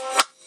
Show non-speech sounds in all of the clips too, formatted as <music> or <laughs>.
falls.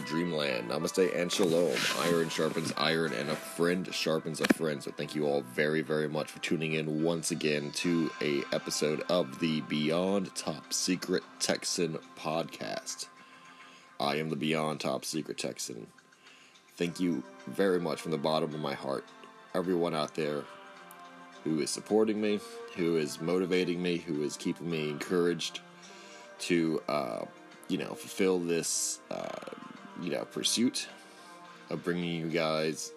Dreamland. Namaste and shalom. Iron sharpens iron, and a friend sharpens a friend. So, thank you all very, very much for tuning in once again to a episode of the Beyond Top Secret Texan podcast. I am the Beyond Top Secret Texan. Thank you very much from the bottom of my heart, everyone out there who is supporting me, who is motivating me, who is keeping me encouraged to. Uh, you know, fulfill this, uh, you know, pursuit of bringing you guys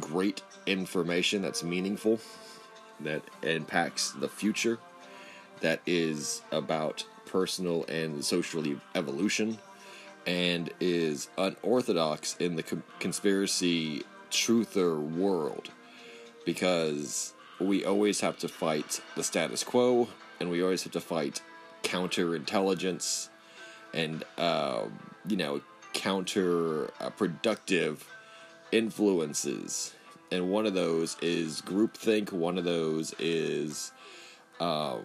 great information that's meaningful, that impacts the future, that is about personal and social evolution, and is unorthodox in the co- conspiracy truther world. Because we always have to fight the status quo and we always have to fight counterintelligence and uh, you know counterproductive influences and one of those is groupthink one of those is um,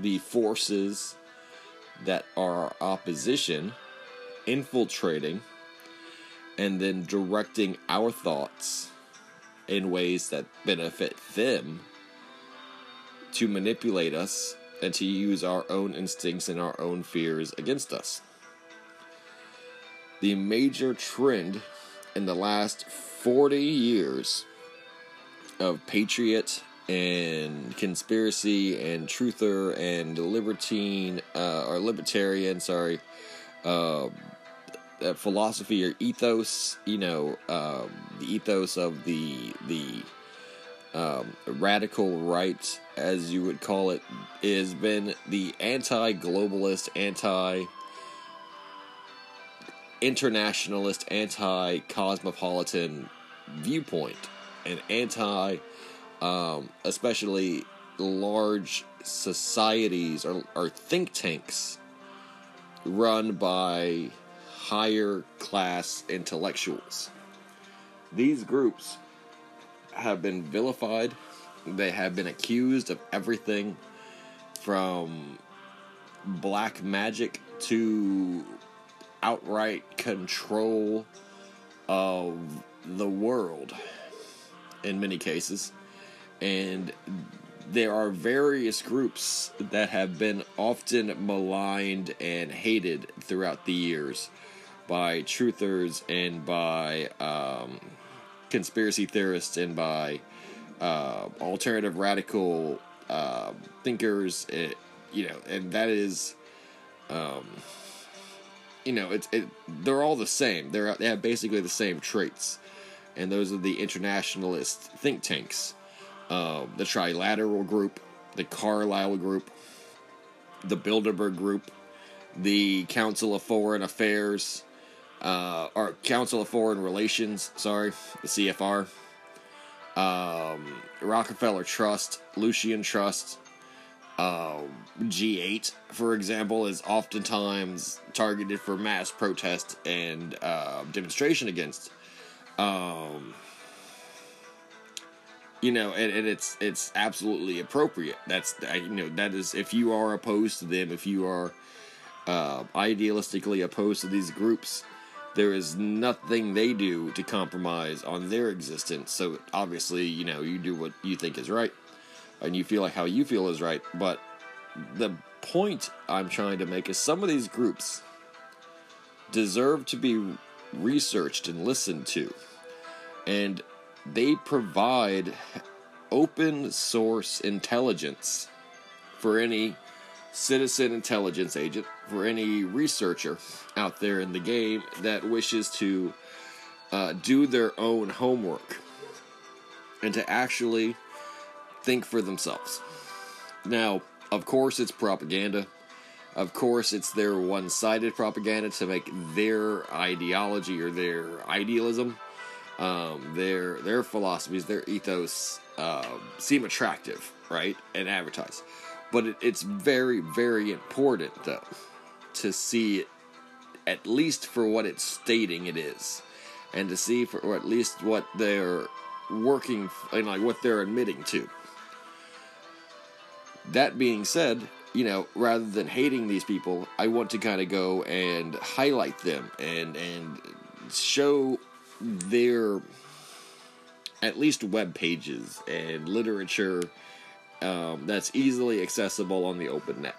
the forces that are opposition infiltrating and then directing our thoughts in ways that benefit them to manipulate us and to use our own instincts and our own fears against us. The major trend in the last 40 years of patriot and conspiracy and truther and libertine uh, or libertarian, sorry, uh, philosophy or ethos, you know, uh, the ethos of the the um, radical right, as you would call it, has been the anti globalist, anti internationalist, anti cosmopolitan viewpoint, and anti, um, especially large societies or, or think tanks run by higher class intellectuals. These groups have been vilified. They have been accused of everything from black magic to outright control of the world in many cases. And there are various groups that have been often maligned and hated throughout the years by truthers and by um, conspiracy theorists and by uh, alternative radical uh, thinkers. It, you know, and that is, um, you know, it's it, they're all the same. They're they have basically the same traits, and those are the internationalist think tanks, uh, the Trilateral Group, the Carlyle Group, the Bilderberg Group, the Council of Foreign Affairs, uh, or Council of Foreign Relations, sorry, the CFR, um, Rockefeller Trust, Lucis Trust, uh, G8, for example, is oftentimes targeted for mass protest and uh, demonstration against. Um, you know, and, and it's it's absolutely appropriate. That's you know that is if you are opposed to them, if you are uh, idealistically opposed to these groups, there is nothing they do to compromise on their existence. So obviously, you know, you do what you think is right and you feel like how you feel is right. But the point I'm trying to make is some of these groups deserve to be researched and listened to. And they provide open source intelligence for any citizen intelligence agent for any researcher out there in the game that wishes to uh, do their own homework and to actually think for themselves. Now, of course, it's propaganda. Of course, it's their one sided propaganda to make their ideology or their idealism, um, their, their philosophies, their ethos uh, seem attractive, right? And advertise. But it, it's very, very important, though, to see it at least for what it's stating it is, and to see for or at least what they're working and like what they're admitting to. That being said, you know, rather than hating these people, I want to kind of go and highlight them and and show their at least web pages and literature um, that's easily accessible on the open net.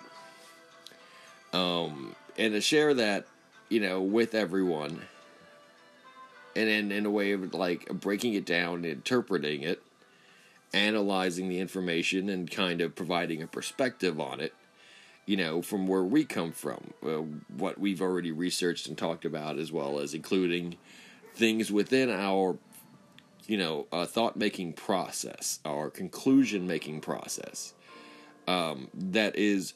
Um, and to share that, you know, with everyone, and in, in a way of like breaking it down, interpreting it, analyzing the information, and kind of providing a perspective on it, you know, from where we come from, uh, what we've already researched and talked about, as well as including things within our you know, a thought making process our conclusion making process um, that is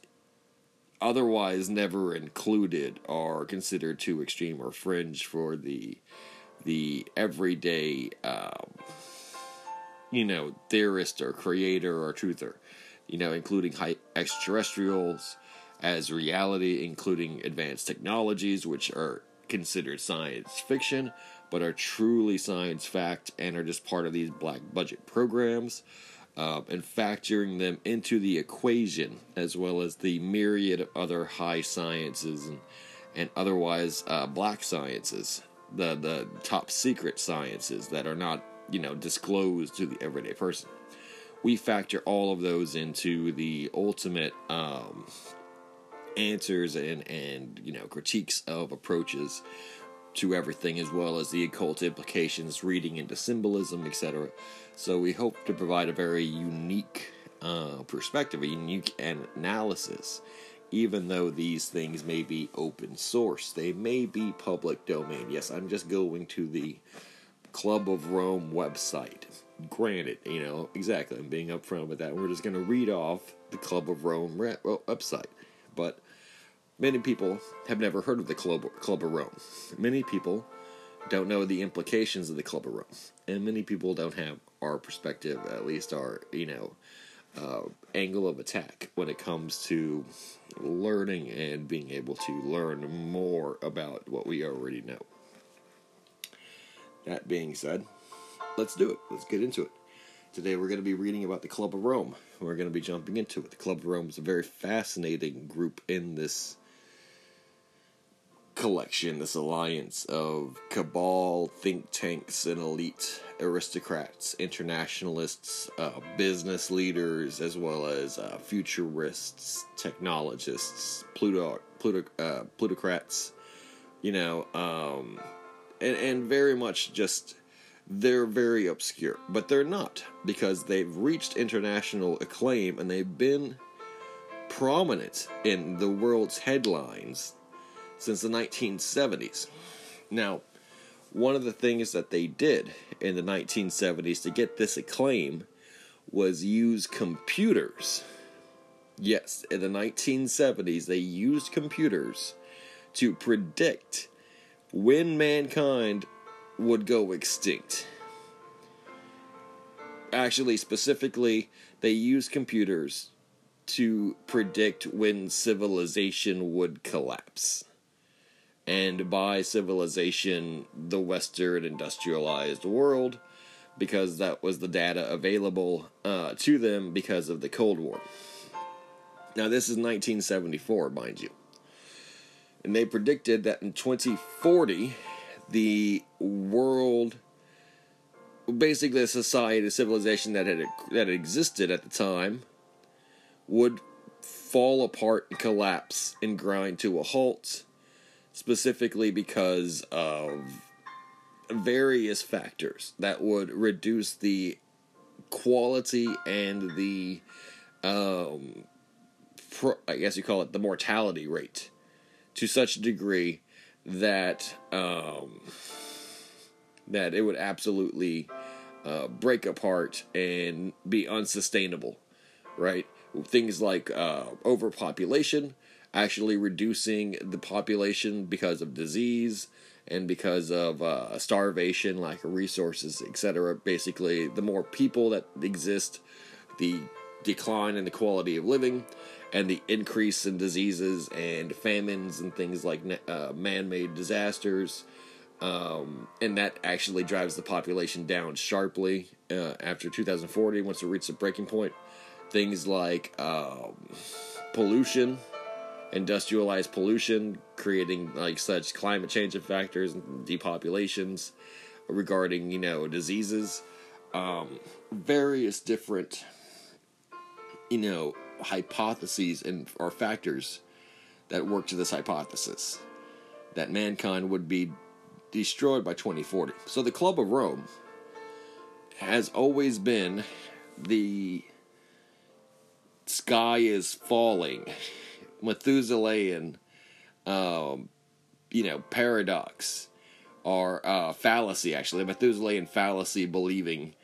otherwise never included or considered too extreme or fringe for the the everyday um, you know theorist or creator or truther you know including high extraterrestrials as reality including advanced technologies which are considered science fiction but are truly science fact and are just part of these black budget programs. Uh, and factoring them into the equation as well as the myriad of other high sciences and, and otherwise uh, black sciences, the, the top secret sciences that are not, you know, disclosed to the everyday person. We factor all of those into the ultimate um, answers and, and, you know, critiques of approaches to everything, as well as the occult implications, reading into symbolism, etc. So we hope to provide a very unique uh, perspective, a unique analysis. Even though these things may be open source, they may be public domain. Yes, I'm just going to the Club of Rome website. Granted, you know, exactly, I'm being upfront with that. We're just going to read off the Club of Rome website. But Many people have never heard of the Club, Club of Rome. Many people don't know the implications of the Club of Rome. And many people don't have our perspective, at least our, you know, uh, angle of attack when it comes to learning and being able to learn more about what we already know. That being said, let's do it. Let's get into it. Today we're going to be reading about the Club of Rome. We're going to be jumping into it. The Club of Rome is a very fascinating group in this collection, this alliance of cabal, think tanks, and elite aristocrats, internationalists, uh, business leaders, as well as uh, futurists, technologists, Pluto, uh, plutocrats, you know, um, and, and very much just they're very obscure, but they're not because they've reached international acclaim and they've been prominent in the world's headlines since the 1970s. Now, one of the things that they did in the 1970s to get this acclaim was use computers. Yes, in the 1970s, they used computers to predict when mankind would go extinct. Actually, specifically, they used computers to predict when civilization would collapse and by civilization, the Western industrialized world, because that was the data available uh, to them because of the Cold War. Now, this is 1974, mind you. And they predicted that in 2040, the world, basically a society, a civilization that had that existed at the time, would fall apart and collapse and grind to a halt specifically because of various factors that would reduce the quality and the um, pro, I guess you call it the mortality rate to such a degree that um, that it would absolutely uh, break apart and be unsustainable, right? Things like uh, overpopulation, actually reducing the population because of disease and because of uh, starvation, lack of resources, etc. Basically, the more people that exist, the decline in the quality of living, and the increase in diseases and famines and things like uh, man made disasters. Um, and that actually drives the population down sharply uh, after 2040 once it reaches a breaking point. Things like um, pollution, industrialized pollution, creating like such climate change factors and depopulations, regarding you know diseases, um, various different you know hypotheses and or factors that work to this hypothesis that mankind would be destroyed by 2040. So the Club of Rome has always been the sky is falling, Methuselahan, um, you know, paradox or uh, fallacy, actually, Methuselahan fallacy believing,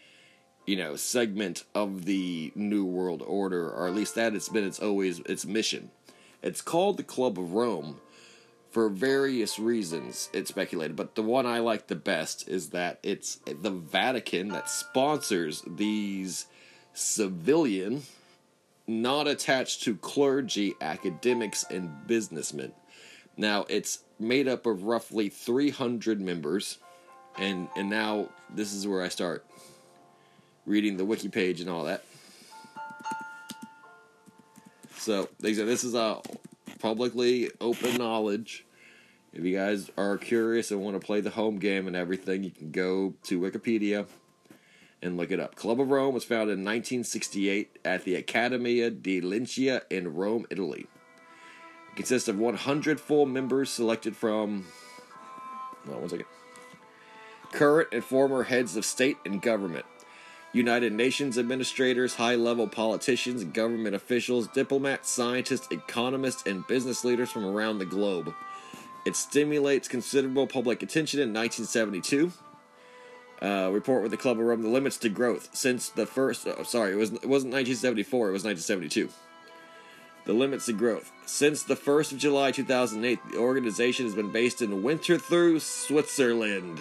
you know, segment of the New World Order, or at least that it's been its always its mission. It's called the Club of Rome for various reasons, it's speculated. But the one I like the best is that it's the Vatican that sponsors these civilian, not attached to clergy, academics, and businessmen. Now, it's made up of roughly 300 members, and, and now this is where I start reading the wiki page and all that. So, they said this is a publicly open knowledge. If you guys are curious and want to play the home game and everything, you can go to Wikipedia and look it up. Club of Rome was founded in 1968 at the Accademia dei Lincei in Rome, Italy. It consists of 100 full members selected from. Well, one second. Current and former heads of state and government. United Nations administrators, high level politicians, government officials, diplomats, scientists, economists, and business leaders from around the globe. It stimulates considerable public attention in 1972. Uh, report with the Club of Rome: The limits to growth since the first. Oh, sorry, it was it wasn't 1974. It was 1972. The limits to growth since the first of July 2008. The organization has been based in Winterthur, Switzerland.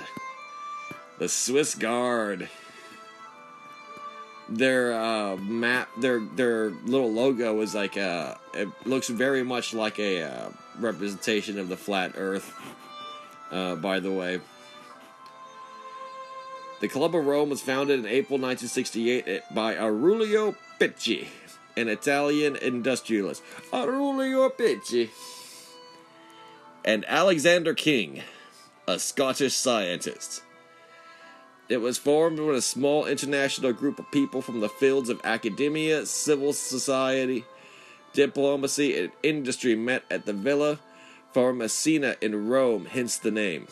The Swiss Guard their uh, map, their their little logo is like a. It looks very much like a uh, representation of the flat Earth. Uh, by the way, the Club of Rome was founded in April 1968 by Aurelio Peccei, an Italian industrialist. Aurelio Peccei and Alexander King, a Scottish scientist. It was formed when a small international group of people from the fields of academia, civil society, diplomacy, and industry met at the Villa Farnesina in Rome, hence the name.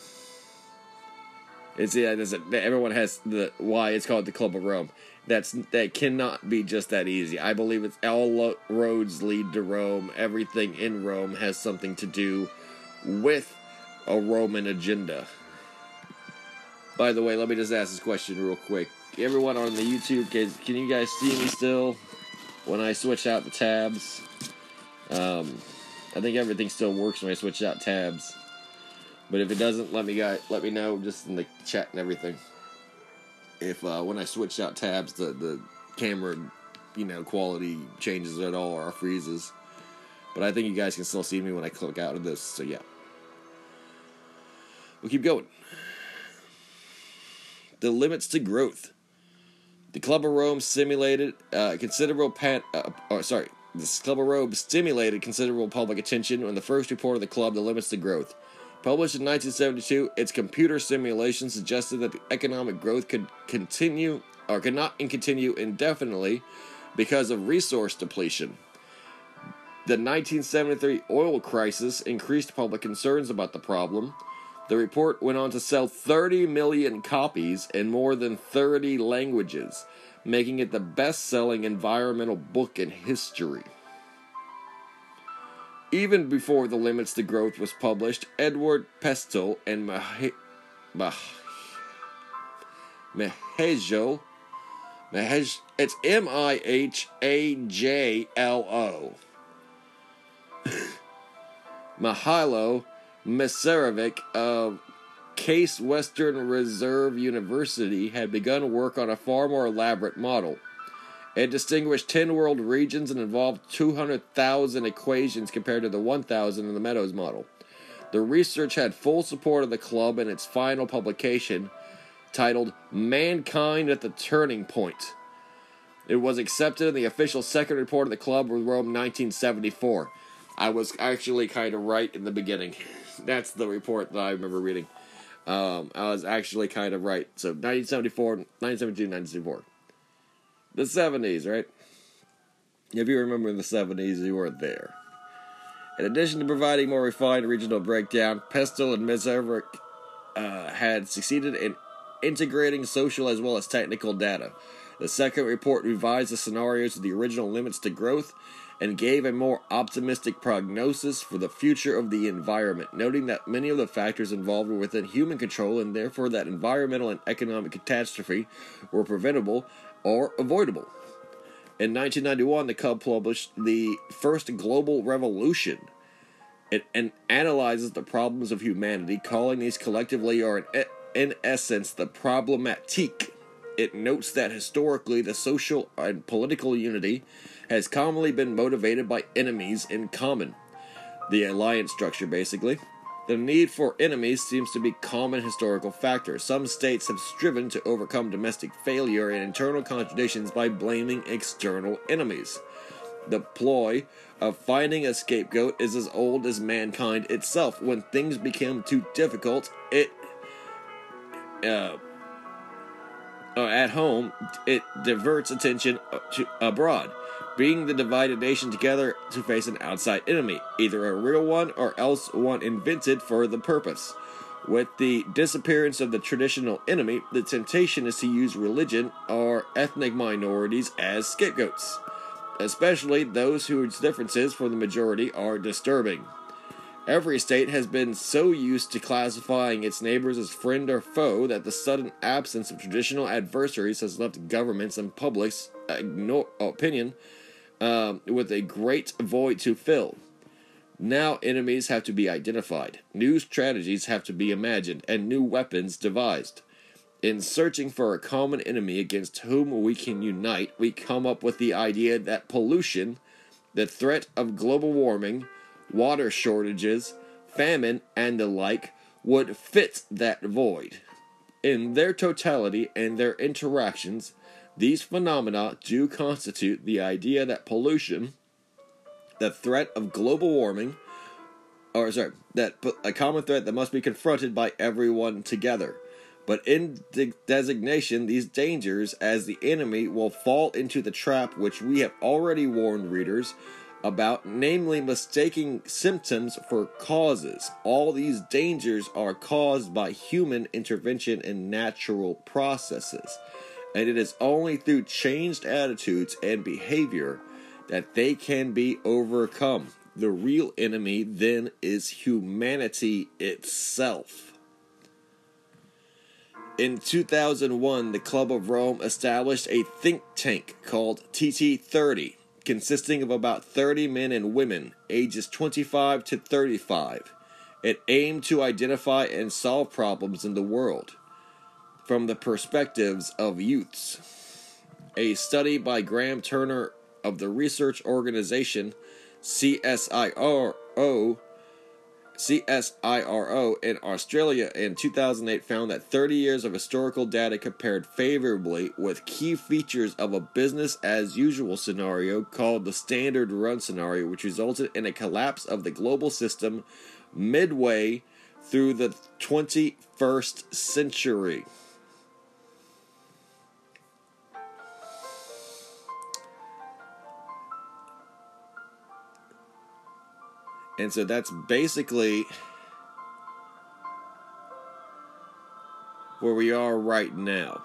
It's yeah, everyone has the why it's called the Club of Rome. That's that cannot be just that easy. I believe it's all roads lead to Rome. Everything in Rome has something to do with a Roman agenda. By the way, let me just ask this question real quick. Everyone on the YouTube, can, can you guys see me still when I switch out the tabs? Um, I think everything still works when I switch out tabs. But if it doesn't, let me guys let me know just in the chat and everything. If uh, when I switch out tabs, the the camera, you know, quality changes at all or freezes. But I think you guys can still see me when I click out of this. So yeah, we'll keep going the limits to growth. The Club of Rome simulated uh, considerable pan. Uh, oh, sorry, the Club of Rome stimulated considerable public attention when the first report of the club, The Limits to Growth, published in 1972. Its computer simulation suggested that the economic growth could continue or could not continue indefinitely because of resource depletion. The 1973 oil crisis increased public concerns about the problem the report went on to sell 30 million copies in more than 30 languages, making it the best selling environmental book in history. Even before The Limits to Growth was published, Edward Pestel and Mah- it's M I H A J L O. <laughs> Mahalo Mesarovic of Case Western Reserve University had begun work on a far more elaborate model. It distinguished 10 world regions and involved 200,000 equations compared to the 1,000 in the Meadows model. The research had full support of the club in its final publication, titled Mankind at the Turning Point. It was accepted in the official second report of the Club of Rome 1974. I was actually kind of right in the beginning. That's the report that I remember reading. Um, I was actually kind of right. So 1974, 1972, 1974. The 70s, right? If you remember in the 70s, you were there. In addition to providing more refined regional breakdown, Pestel and Mizervik uh, had succeeded in integrating social as well as technical data. The second report revised the scenarios of the original limits to growth and gave a more optimistic prognosis for the future of the environment, noting that many of the factors involved were within human control and therefore that environmental and economic catastrophe were preventable or avoidable. In 1991, the Cub published the first Global Revolution. It and analyzes the problems of humanity, calling these collectively or in, in essence the problematique. It notes that historically the social and political unity has commonly been motivated by enemies in common. The alliance structure, basically. The need for enemies seems to be common historical factor. Some states have striven to overcome domestic failure and internal contradictions by blaming external enemies. The ploy of finding a scapegoat is as old as mankind itself. When things become too difficult, it uh, uh, at home it diverts attention to abroad bringing the divided nation together to face an outside enemy, either a real one or else one invented for the purpose. With the disappearance of the traditional enemy, the temptation is to use religion or ethnic minorities as scapegoats, especially those whose differences from the majority are disturbing. Every state has been so used to classifying its neighbors as friend or foe that the sudden absence of traditional adversaries has left governments and publics uh, ignore opinion um, with a great void to fill. Now enemies have to be identified, new strategies have to be imagined, and new weapons devised. In searching for a common enemy against whom we can unite, we come up with the idea that pollution, the threat of global warming, water shortages, famine, and the like would fit that void. In their totality and their interactions, these phenomena do constitute the idea that pollution, the threat of global warming, or sorry, that a common threat that must be confronted by everyone together. But in de- designation, these dangers as the enemy will fall into the trap which we have already warned readers about, namely mistaking symptoms for causes. All these dangers are caused by human intervention in natural processes and it is only through changed attitudes and behavior that they can be overcome. The real enemy then is humanity itself. In 2001, the Club of Rome established a think tank called TT30, consisting of about 30 men and women, ages 25 to 35. It aimed to identify and solve problems in the world from the perspectives of youths. A study by Graham Turner of the research organization CSIRO CSIRO in Australia in 2008 found that 30 years of historical data compared favorably with key features of a business as usual scenario called the standard run scenario, which resulted in a collapse of the global system midway through the 21st century. And so that's basically where we are right now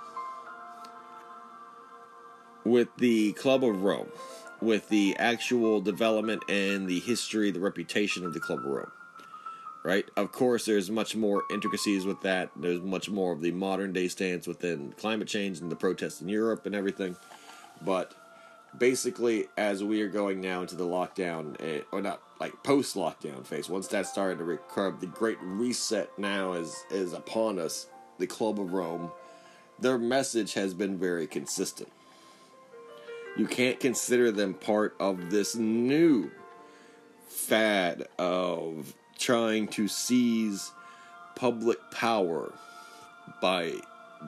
with the Club of Rome, with the actual development and the history, the reputation of the Club of Rome. Right? Of course, there's much more intricacies with that. There's much more of the modern day stance within climate change and the protests in Europe and everything. But basically, as we are going now into the lockdown, eh, or not like post lockdown phase, once that started to recover, the great reset now is is upon us. The Club of Rome, their message has been very consistent. You can't consider them part of this new fad of trying to seize public power by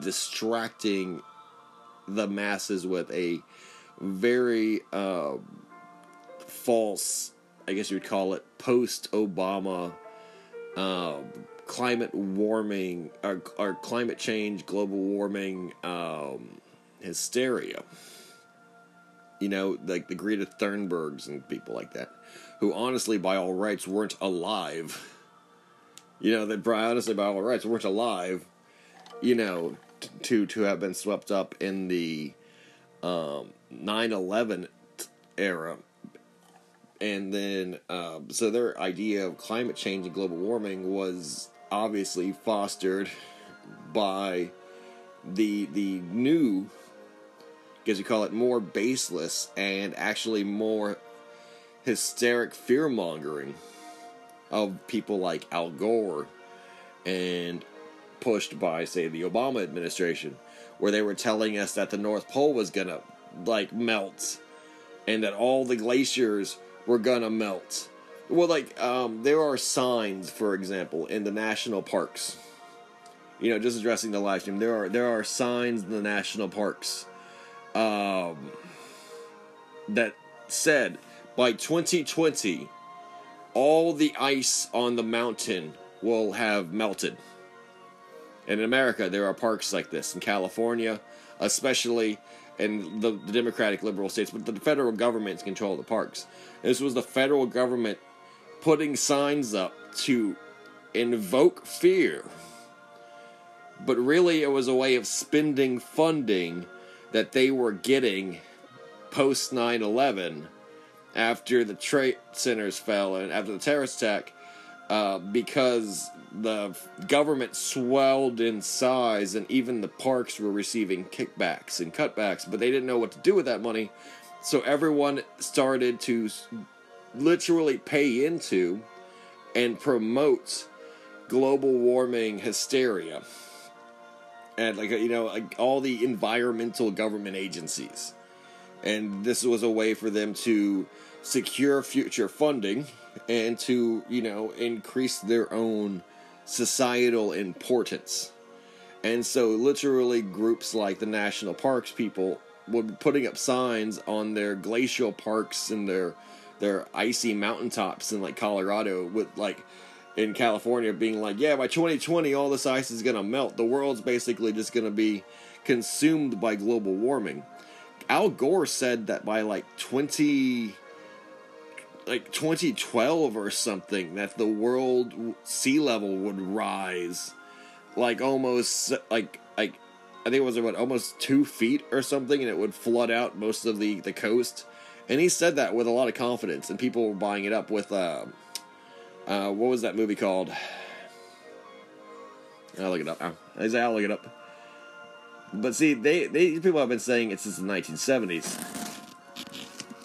distracting the masses with a very uh, false, I guess you would call it, post Obama uh, climate warming or, or, climate change, global warming um, hysteria. You know, like the Greta Thunbergs and people like that, who honestly, by all rights, weren't alive. You know, that by honestly, by all rights, weren't alive. You know, t- to to have been swept up in the um, 9/11 era and then um, so their idea of climate change and global warming was obviously fostered by the the new because you call it more baseless and actually more hysteric fear mongering of people like Al Gore and pushed by say the Obama administration where they were telling us that the North Pole was gonna like melt and that all the glaciers were gonna melt. Well, like um, there are signs, for example, in the national parks. You know, just addressing the live stream, there are there are signs in the national parks um, that said by 2020, all the ice on the mountain will have melted. And in America, there are parks like this. In California, especially in the, the Democratic liberal states, but the federal government's control of the parks. This was the federal government putting signs up to invoke fear. But really, it was a way of spending funding that they were getting post 9 11 after the trade centers fell and after the terrorist attack uh, because the government swelled in size and even the parks were receiving kickbacks and cutbacks, but they didn't know what to do with that money. So everyone started to literally pay into and promote global warming hysteria. And like you know, like all the environmental government agencies. And this was a way for them to secure future funding and to, you know, increase their own societal importance. And so, literally, groups like the national parks people would be putting up signs on their glacial parks and their their icy mountaintops in like Colorado with like in California being like, yeah, by 2020 all this ice is gonna melt. The world's basically just gonna be consumed by global warming. Al Gore said that by like 20 like 2012 or something that the world sea level would rise like almost like like I think it was about almost two feet or something, and it would flood out most of the the coast. And he said that with a lot of confidence, and people were buying it up with uh, uh what was that movie called? I'll look it up. I'll look it up. But see, they, they people have been saying it since the 1970s.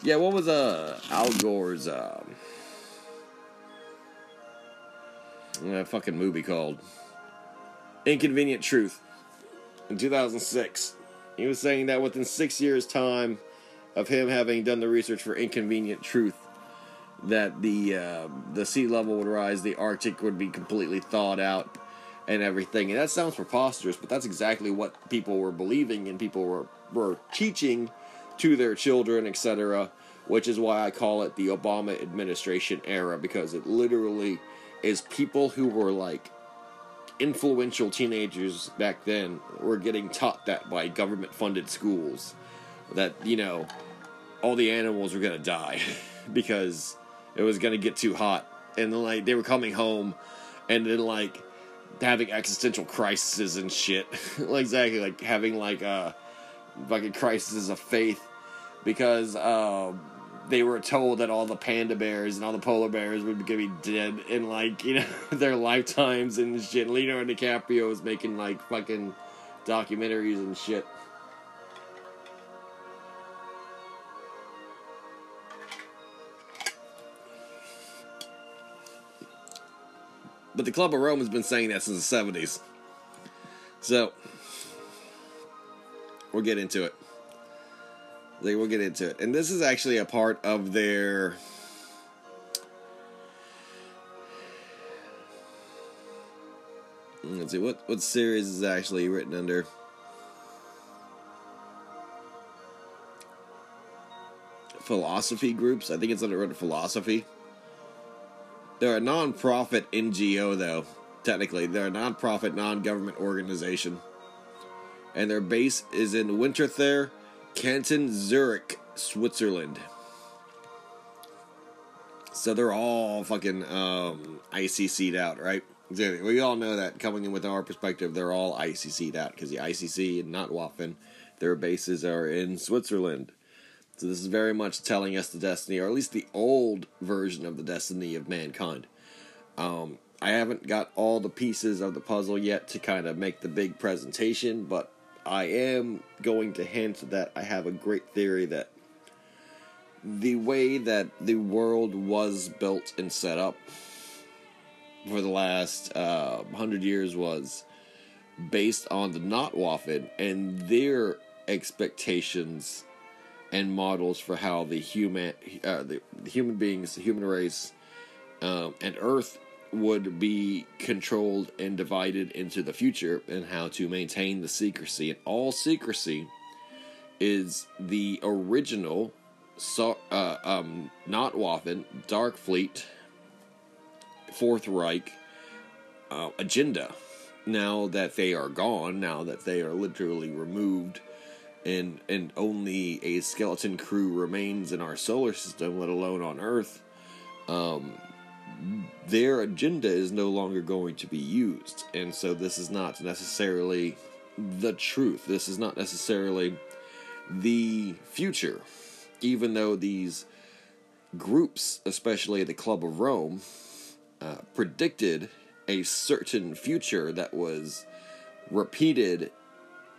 Yeah, what was uh Al Gore's um uh, fucking movie called? Inconvenient Truth. In 2006, he was saying that within six years' time of him having done the research for Inconvenient Truth, that the uh, the sea level would rise, the Arctic would be completely thawed out, and everything. And that sounds preposterous, but that's exactly what people were believing and people were were teaching to their children, etc. Which is why I call it the Obama administration era because it literally is people who were like influential teenagers back then were getting taught that by government funded schools that you know all the animals were going to die <laughs> because it was going to get too hot and then like they were coming home and then like having existential crises and shit <laughs> like exactly like having like a fucking crisis of faith because um, they were told that all the panda bears and all the polar bears would be dead in like you know <laughs> their lifetimes and shit. Leonardo DiCaprio was making like fucking documentaries and shit. But the Club of Rome has been saying that since the 70s. So, we'll get into it. Like we'll get into it, and this is actually a part of their. Let's see what what series is actually written under. philosophy groups. I think it's under written philosophy. They're a non-profit NGO, though. Technically, they're a non-profit, non-government organization, and their base is in Winterthur, Canton, Zurich, Switzerland. So they're all fucking um, ICC'd out, right? We all know that coming in with our perspective, they're all ICC'd out because the ICC and not Waffen, their bases are in Switzerland. So this is very much telling us the destiny, or at least the old version of the destiny of mankind. Um, I haven't got all the pieces of the puzzle yet to kind of make the big presentation, but I am going to hint that I have a great theory that the way that the world was built and set up for the last uh, hundred years was based on the Notwaffen and their expectations and models for how the human, uh, the, human beings, the human race, um, and Earth would be controlled and divided into the future, and how to maintain the secrecy. And all secrecy is the original, so, uh, um, Dark Fleet Fourth Reich uh, agenda. Now that they are gone, now that they are literally removed, and and only a skeleton crew remains in our solar system, let alone on Earth, um, their agenda is no longer going to be used, and so this is not necessarily the truth. This is not necessarily the future, even though these groups, especially the Club of Rome, uh, predicted a certain future that was repeated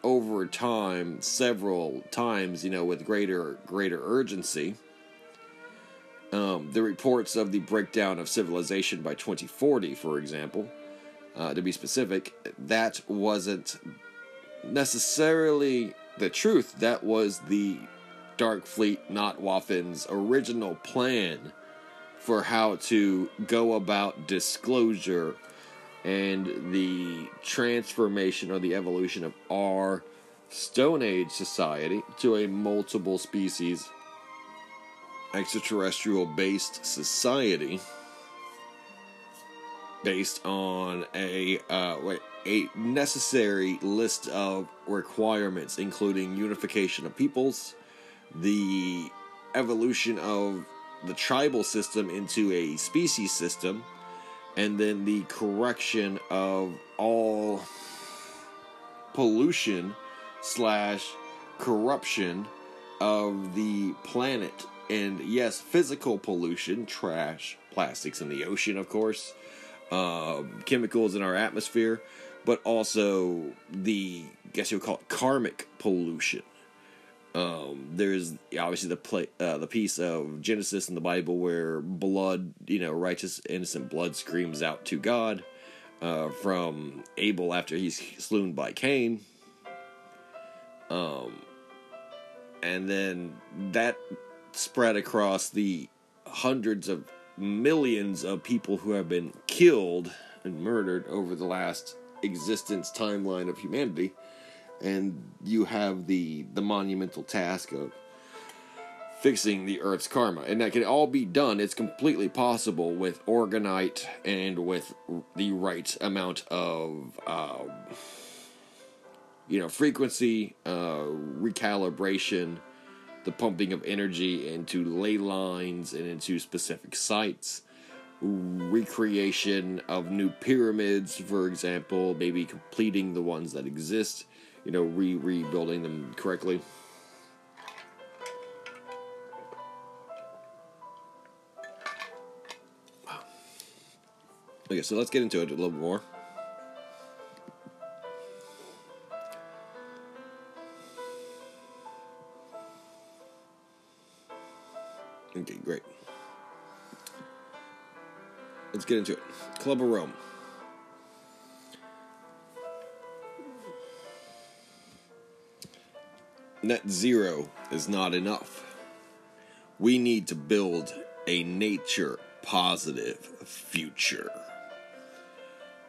over time several times you know with greater greater urgency um, the reports of the breakdown of civilization by 2040 for example uh, to be specific that wasn't necessarily the truth. That was the dark fleet not waffen's original plan for how to go about disclosure and the transformation or the evolution of our Stone Age society to a multiple species extraterrestrial based society based on a uh, a necessary list of requirements including unification of peoples the evolution of the tribal system into a species system, and then the correction of all pollution slash corruption of the planet. And yes, physical pollution, trash, plastics in the ocean, of course, uh, chemicals in our atmosphere, but also the, I guess you would call it karmic pollution um, there's obviously the play, uh, the piece of Genesis in the Bible where blood, you know, righteous, innocent blood screams out to God uh, from Abel after he's slain by Cain. Um, and then that spread across the hundreds of millions of people who have been killed and murdered over the last existence timeline of humanity and you have the the monumental task of fixing the Earth's karma, and that can all be done. It's completely possible with orgonite and with the right amount of. Um, you know, frequency, uh, recalibration, the pumping of energy into ley lines and into specific sites, recreation of new pyramids, for example, maybe completing the ones that exist, you know, re rebuilding them correctly. Okay, so let's get into it a little more. Okay, great. Let's get into it. Club of Rome. net zero is not enough. We need to build a nature positive future.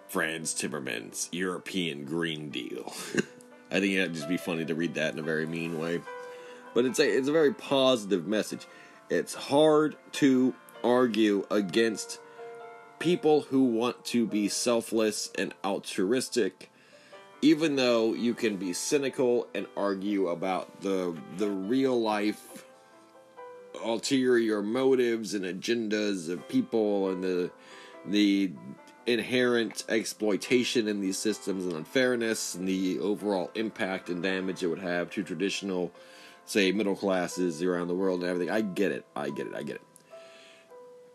Frans Timmermans' European Green Deal. <laughs> I think it'd just be funny to read that in a very mean way. But it's a it's a very positive message. It's hard to argue against people who want to be selfless and altruistic even though you can be cynical and argue about the the real life ulterior motives and agendas of people and the the inherent exploitation in these systems and unfairness and the overall impact and damage it would have to traditional say middle classes around the world and everything. I get it. I get it. I get it.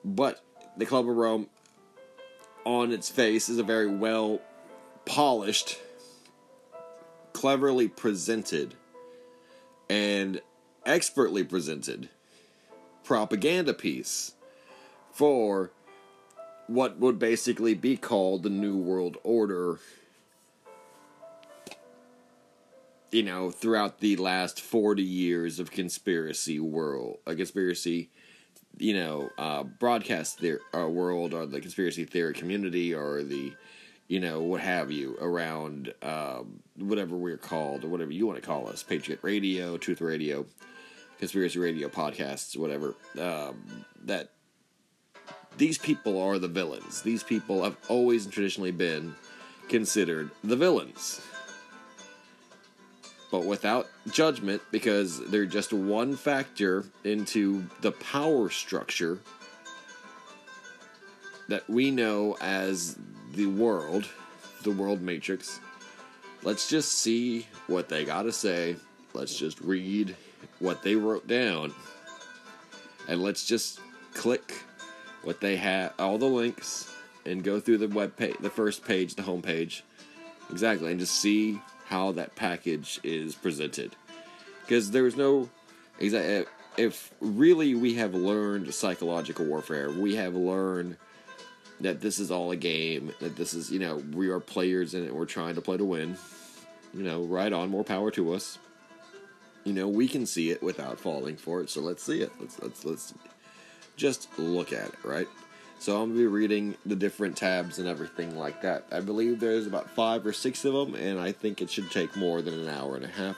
But the club of rome on its face is a very well polished cleverly presented and expertly presented propaganda piece for what would basically be called the New World Order, you know, throughout the last 40 years of conspiracy world, a conspiracy, you know, uh, broadcast their uh, world or the conspiracy theory community or the you know, what have you, around um, whatever we're called or whatever you want to call us Patriot Radio, Truth Radio, Conspiracy Radio podcasts, whatever. Um, that these people are the villains. These people have always and traditionally been considered the villains. But without judgment, because they're just one factor into the power structure that we know as the world, the world matrix. Let's just see what they got to say. Let's just read what they wrote down. And let's just click what they have, all the links, and go through the web page, the first page, the home page. Exactly, and just see how that package is presented. Because there's no. Eh, if really we have learned psychological warfare, we have learned that this is all a game, that this is, you know, we are players in it, we're trying to play to win. You know, right on, more power to us. You know, we can see it without falling for it, so let's see it. Let's let's let's just look at it, right? So I'm gonna be reading the different tabs and everything like that. I believe there's about five or six of them, and I think it should take more than an hour and a half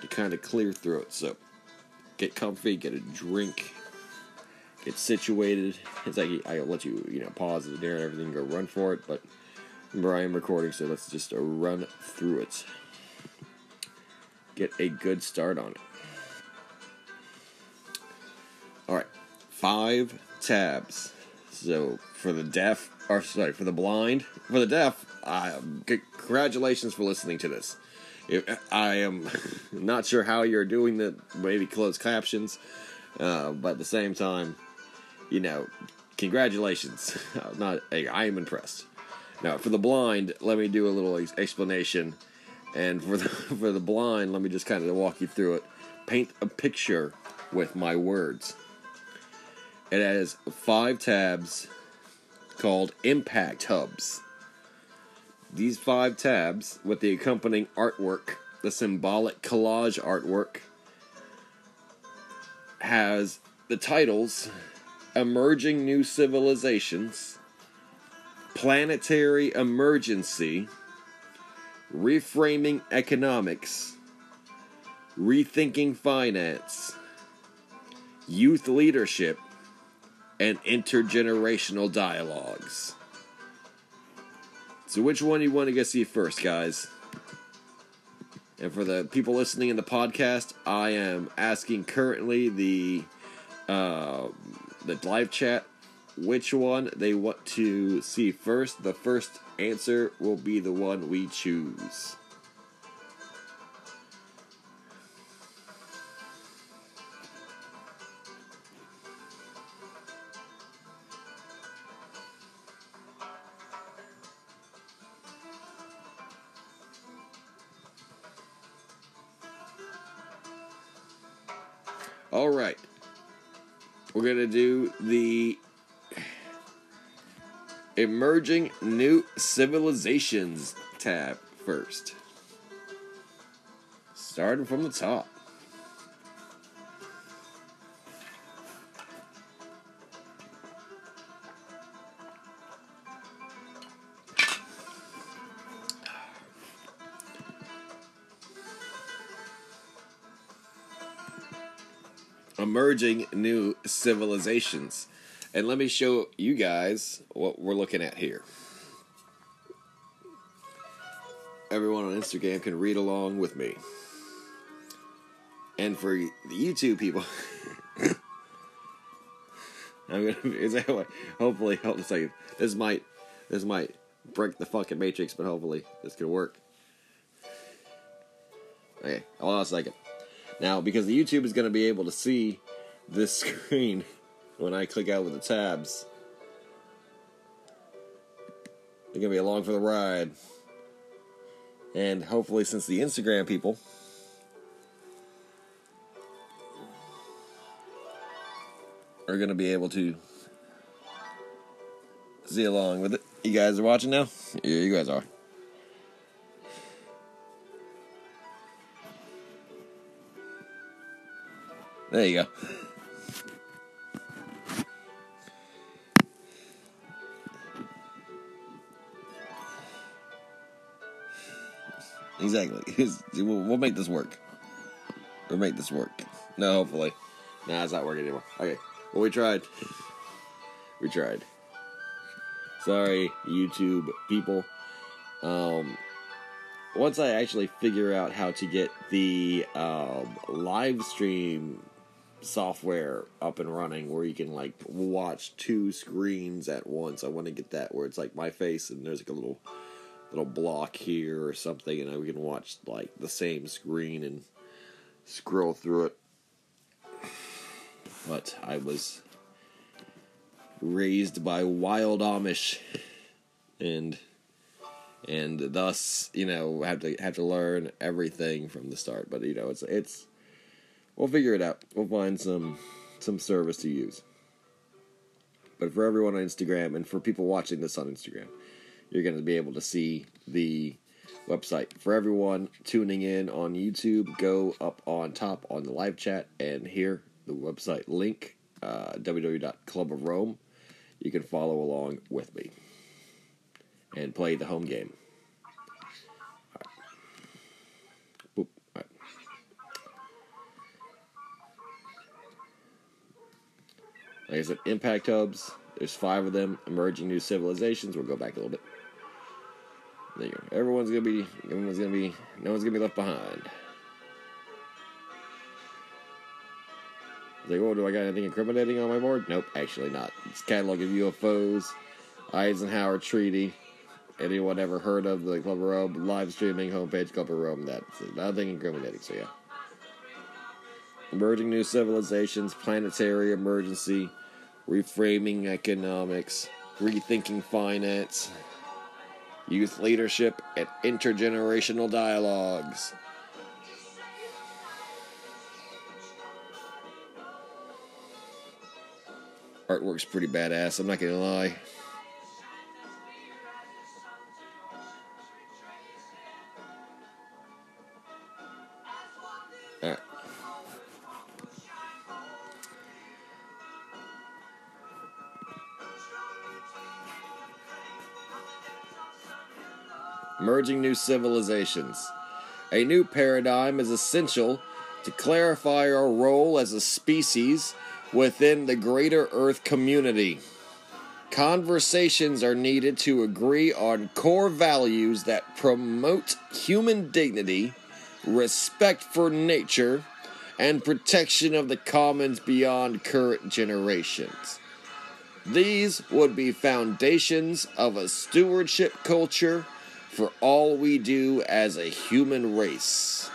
to kind of clear through it. So get comfy, get a drink, get situated. It's like I'll let you, you know, pause it there and everything, go run for it. But remember, I am recording, so let's just uh, run through it. Get a good start on it. All right, five tabs. So for the deaf, or sorry, for the blind, for the deaf, congratulations for listening to this. I am <laughs> not sure how you're doing the maybe closed captions, uh, but at the same time, you know, congratulations. <laughs> Not, I am impressed. Now, for the blind, let me do a little explanation. And for the <laughs> for the blind, let me just kind of walk you through it. Paint a picture with my words. It has five tabs called impact hubs. These five tabs, with the accompanying artwork, the symbolic collage artwork, has the titles emerging new civilizations, planetary emergency, reframing economics, rethinking finance, youth leadership, and intergenerational dialogues. So, which one do you want to go see first, guys? And for the people listening in the podcast, I am asking currently the uh, the live chat which one they want to see first. The first answer will be the one we choose. All right. We're going to do the Emerging New Civilizations tab first. Starting from the top. Emerging new civilizations. And let me show you guys what we're looking at here. Everyone on Instagram can read along with me. And for the YouTube people, <laughs> I'm gonna is that what, hopefully hold a second. This might this might break the fucking matrix, but hopefully this could work. Okay, hold on a second. Now, because the YouTube is going to be able to see this <laughs> screen when I click out with the tabs, they're going to be along for the ride. And hopefully, since the Instagram people are going to be able to see along with it. You guys are watching now? Yeah, you guys are. There you go. Exactly. <laughs> We'll, we'll make this work. We'll make this work. No, hopefully. Nah, it's not working anymore. Okay. Well, we tried. We tried. Sorry, YouTube people. Um, once I actually figure out how to get the um, live stream software up and running where you can like watch two screens at once. I want to get that where it's like my face and there's like a little little block here or something and we can watch like the same screen and scroll through it. But I was raised by wild Amish and and thus you know have to have to learn everything from the start but you know it's it's we'll figure it out. We'll find some some service to use. But for everyone on instagram and for people watching this on instagram you're going to be able to see the website. For everyone tuning in on youtube go up on top on the live chat and here the website link uh, www.clubofrome you can follow along with me and play the home game. Like I said, impact hubs. There's five of them. Emerging new civilizations. We'll go back a little bit. There you go. Everyone's gonna be. Everyone's gonna be. No one's gonna be left behind. Like, oh, do I got anything incriminating on my board? Nope, actually not. It's catalog of UFOs, Eisenhower Treaty. Anyone ever heard of the Club of Rome live streaming homepage Club of Rome? That's nothing incriminating. So yeah. Emerging new civilizations, planetary emergency, reframing economics, rethinking finance, youth leadership, and intergenerational dialogues. Artwork's pretty badass, I'm not gonna lie. Merging new civilizations. A new paradigm is essential to clarify our role as a species within the greater Earth community. Conversations are needed to agree on core values that promote human dignity, respect for nature, and protection of the commons beyond current generations. These would be foundations of a stewardship culture for all we do as a human race.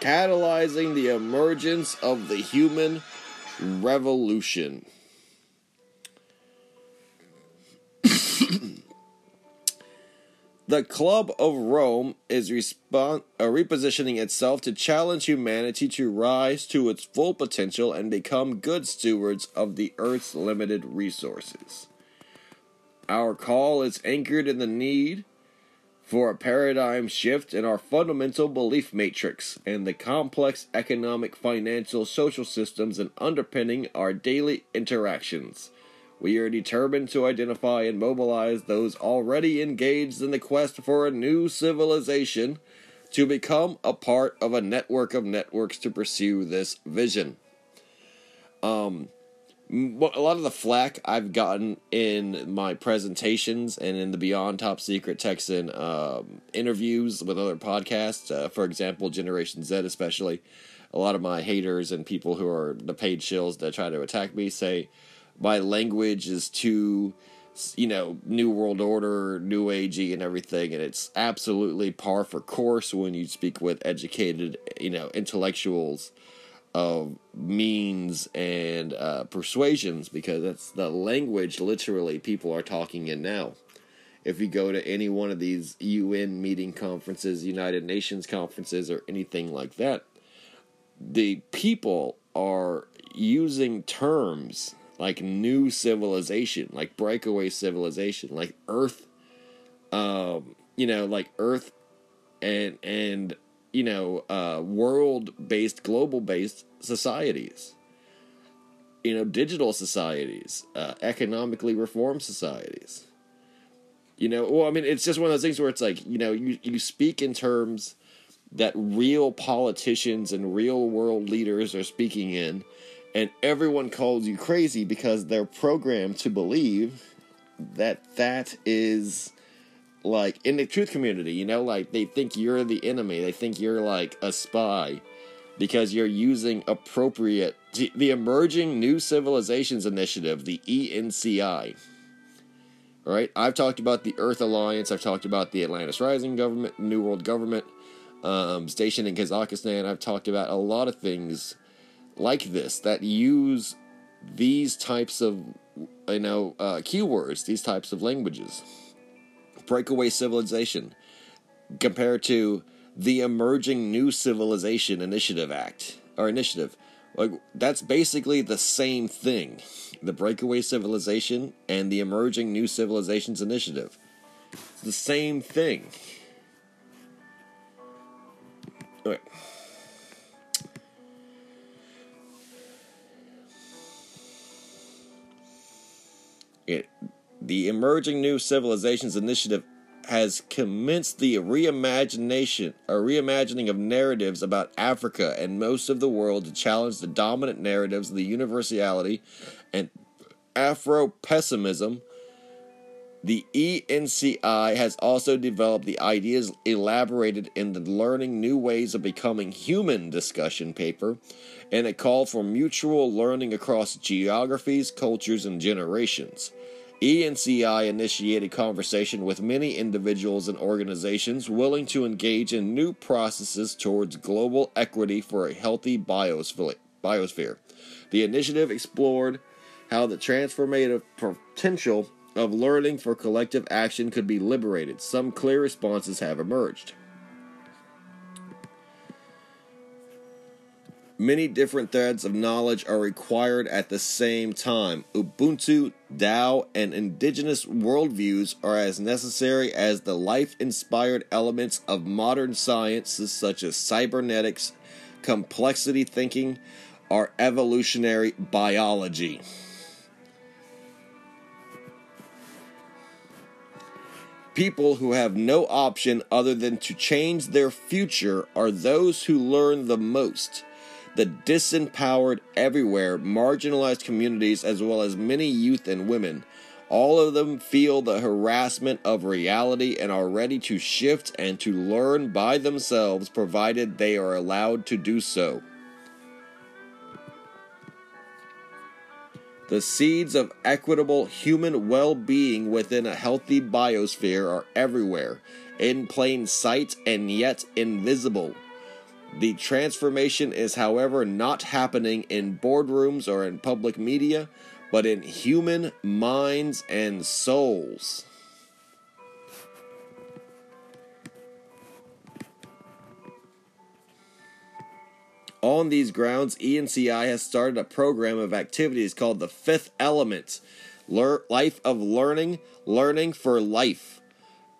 Catalyzing the emergence of the human revolution. <coughs> the Club of Rome is respon- uh, repositioning itself to challenge humanity to rise to its full potential and become good stewards of the Earth's limited resources. Our call is anchored in the need for a paradigm shift in our fundamental belief matrix and the complex economic, financial, social systems and underpinning our daily interactions. We are determined to identify and mobilize those already engaged in the quest for a new civilization to become a part of a network of networks to pursue this vision. Um, a lot of the flack I've gotten in my presentations and in the Beyond Top Secret Texan um, interviews with other podcasts, uh, for example, Generation Z, especially, a lot of my haters and people who are the paid shills that try to attack me say my language is too, you know, New World Order, New Agey, and everything, and it's absolutely par for course when you speak with educated, you know, intellectuals of means and uh, persuasions because that's the language literally people are talking in now. If you go to any one of these UN meeting conferences, United Nations conferences, or anything like that, the people are using terms like new civilization, like breakaway civilization, like Earth, um, you know, like Earth and and you know, uh, world based, global based societies. You know, digital societies, uh, economically reformed societies. You know, well, I mean, it's just one of those things where it's like, you know, you, you speak in terms that real politicians and real world leaders are speaking in, and everyone calls you crazy because they're programmed to believe that that is like in the truth community, you know, like they think you're the enemy. They think you're like a spy because you're using appropriate the emerging new civilizations initiative, the ENCI. All right, I've talked about the Earth Alliance. I've talked about the Atlantis Rising government, New World Government, um, stationed in Kazakhstan. I've talked about a lot of things like this that use these types of, you know, uh, keywords, these types of languages breakaway civilization compared to the Emerging New Civilization Initiative Act or initiative. Like that's basically the same thing. The breakaway civilization and the Emerging New Civilizations Initiative. It's the same thing. Okay. It the Emerging New Civilizations Initiative has commenced the reimagination a reimagining of narratives about Africa and most of the world to challenge the dominant narratives of the universality and Afro pessimism. The ENCI has also developed the ideas elaborated in the Learning New Ways of Becoming Human discussion paper and a call for mutual learning across geographies, cultures, and generations. ENCI initiated conversation with many individuals and organizations willing to engage in new processes towards global equity for a healthy biosphere. The initiative explored how the transformative potential of learning for collective action could be liberated. Some clear responses have emerged. Many different threads of knowledge are required at the same time. Ubuntu, Tao, and indigenous worldviews are as necessary as the life inspired elements of modern sciences such as cybernetics, complexity thinking, or evolutionary biology. People who have no option other than to change their future are those who learn the most the disempowered everywhere, marginalized communities, as well as many youth and women. All of them feel the harassment of reality and are ready to shift and to learn by themselves, provided they are allowed to do so. The seeds of equitable human well being within a healthy biosphere are everywhere, in plain sight and yet invisible. The transformation is, however, not happening in boardrooms or in public media, but in human minds and souls. On these grounds, ENCI has started a program of activities called the Fifth Element Life of Learning, Learning for Life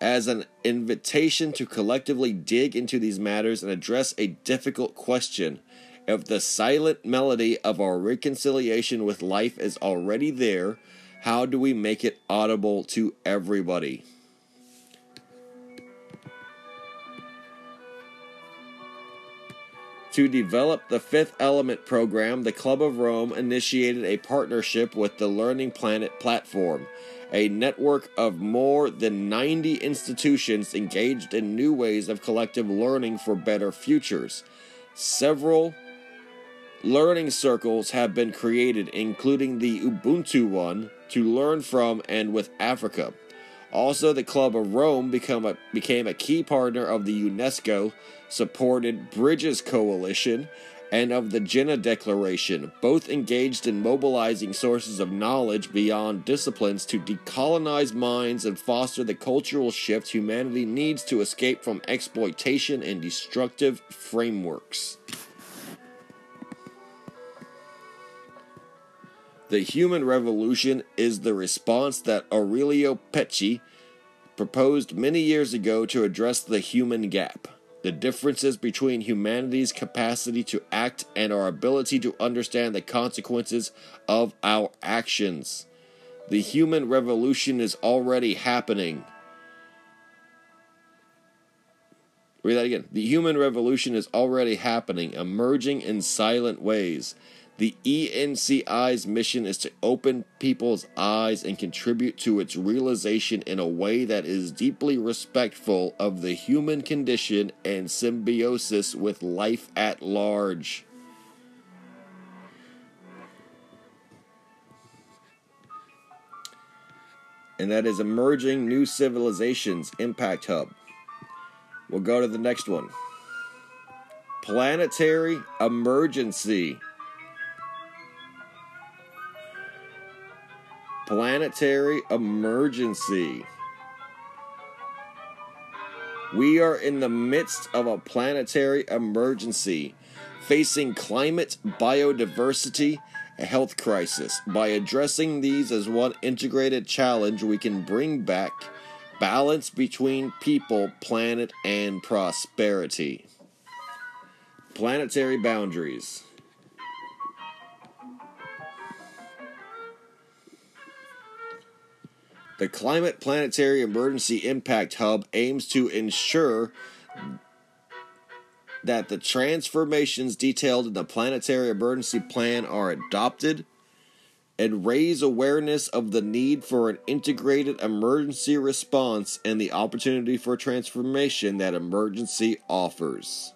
as an invitation to collectively dig into these matters and address a difficult question. If the silent melody of our reconciliation with life is already there, how do we make it audible to everybody? To develop the Fifth Element program, the Club of Rome initiated a partnership with the Learning Planet platform, a network of more than 90 institutions engaged in new ways of collective learning for better futures. Several learning circles have been created, including the Ubuntu one, to learn from and with Africa. Also, the Club of Rome a, became a key partner of the UNESCO supported Bridges Coalition and of the Jena Declaration, both engaged in mobilizing sources of knowledge beyond disciplines to decolonize minds and foster the cultural shift humanity needs to escape from exploitation and destructive frameworks. The human revolution is the response that Aurelio Peccei proposed many years ago to address the human gap the differences between humanity's capacity to act and our ability to understand the consequences of our actions. The human revolution is already happening. Read that again. The human revolution is already happening, emerging in silent ways. The ENCI's mission is to open people's eyes and contribute to its realization in a way that is deeply respectful of the human condition and symbiosis with life at large. And that is Emerging New Civilizations Impact Hub. We'll go to the next one Planetary Emergency. Planetary emergency. We are in the midst of a planetary emergency, facing climate, biodiversity, a health crisis. By addressing these as one integrated challenge, we can bring back balance between people, planet, and prosperity. Planetary boundaries. The Climate Planetary Emergency Impact Hub aims to ensure that the transformations detailed in the Planetary Emergency Plan are adopted and raise awareness of the need for an integrated emergency response and the opportunity for transformation that emergency offers.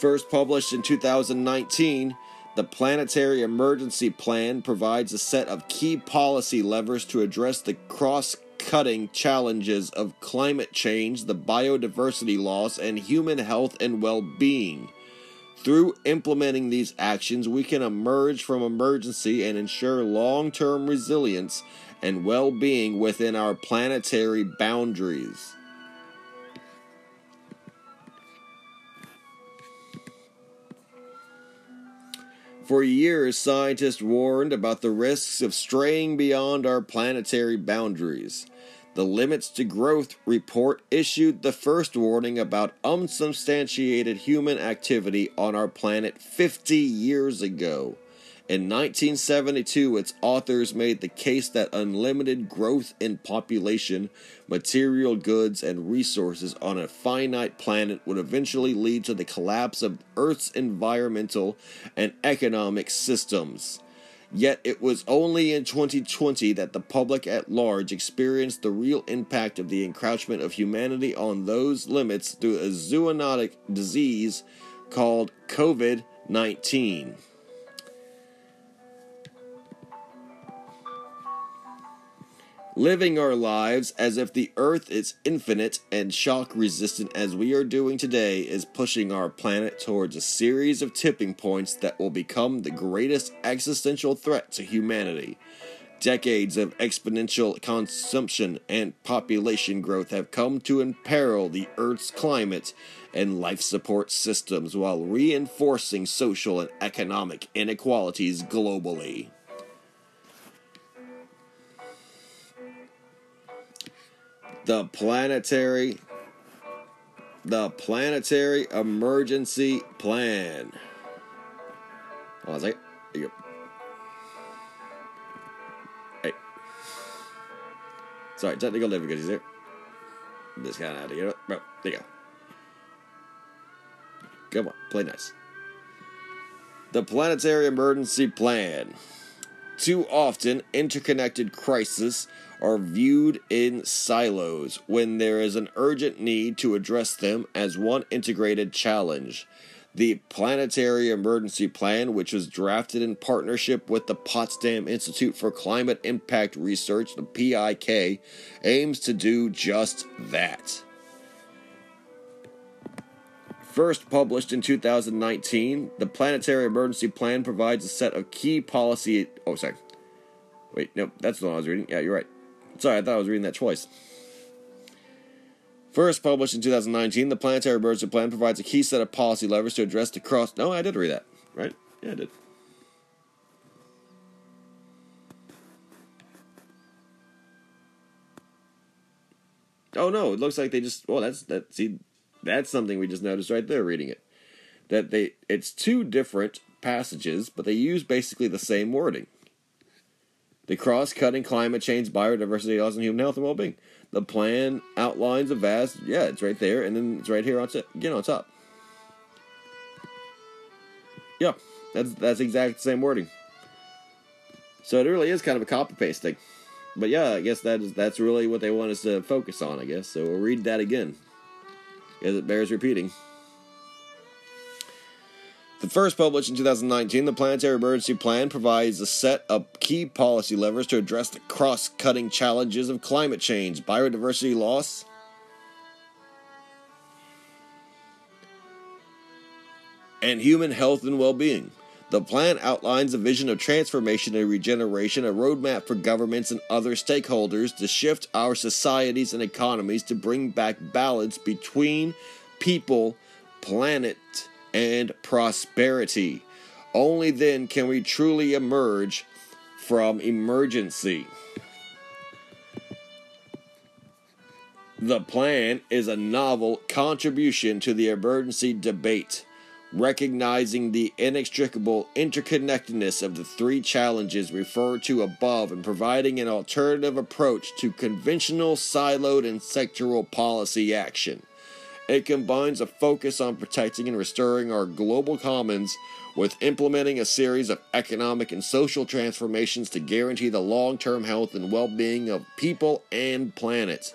First published in 2019, the Planetary Emergency Plan provides a set of key policy levers to address the cross cutting challenges of climate change, the biodiversity loss, and human health and well being. Through implementing these actions, we can emerge from emergency and ensure long term resilience and well being within our planetary boundaries. For years, scientists warned about the risks of straying beyond our planetary boundaries. The Limits to Growth report issued the first warning about unsubstantiated human activity on our planet 50 years ago. In 1972, its authors made the case that unlimited growth in population, material goods, and resources on a finite planet would eventually lead to the collapse of Earth's environmental and economic systems. Yet it was only in 2020 that the public at large experienced the real impact of the encroachment of humanity on those limits through a zoonotic disease called COVID 19. Living our lives as if the earth is infinite and shock resistant as we are doing today is pushing our planet towards a series of tipping points that will become the greatest existential threat to humanity. Decades of exponential consumption and population growth have come to imperil the Earth's climate and life support systems while reinforcing social and economic inequalities globally. The planetary the planetary emergency plan. Hold on a. There you go. Hey. Sorry, technical difficulties there. this kind of idea. Bro, there you go. Come on, play nice. The Planetary Emergency Plan. Too often, interconnected crises are viewed in silos when there is an urgent need to address them as one integrated challenge. The Planetary Emergency Plan, which was drafted in partnership with the Potsdam Institute for Climate Impact Research, the PIK, aims to do just that. First published in 2019, the Planetary Emergency Plan provides a set of key policy. Oh, sorry. Wait, no, that's the one I was reading. Yeah, you're right. Sorry, I thought I was reading that twice. First published in 2019, the Planetary Emergency Plan provides a key set of policy levers to address the cross. No, I did read that, right? Yeah, I did. Oh no, it looks like they just. Well, that's that. See, that's something we just noticed right there reading it. That they it's two different passages, but they use basically the same wording. The cross-cutting climate change, biodiversity, loss, and human health and well-being. The plan outlines a vast, yeah, it's right there, and then it's right here on again on top. Yeah, that's that's exact same wording. So it really is kind of a copy paste thing. But yeah, I guess that is that's really what they want us to focus on, I guess. So we'll read that again as it bears repeating. The first published in 2019, the Planetary Emergency Plan provides a set of key policy levers to address the cross cutting challenges of climate change, biodiversity loss, and human health and well being. The plan outlines a vision of transformation and regeneration, a roadmap for governments and other stakeholders to shift our societies and economies to bring back balance between people, planet, and prosperity. Only then can we truly emerge from emergency. The plan is a novel contribution to the emergency debate recognizing the inextricable interconnectedness of the three challenges referred to above and providing an alternative approach to conventional siloed and sectoral policy action. It combines a focus on protecting and restoring our global commons with implementing a series of economic and social transformations to guarantee the long term health and well being of people and planet.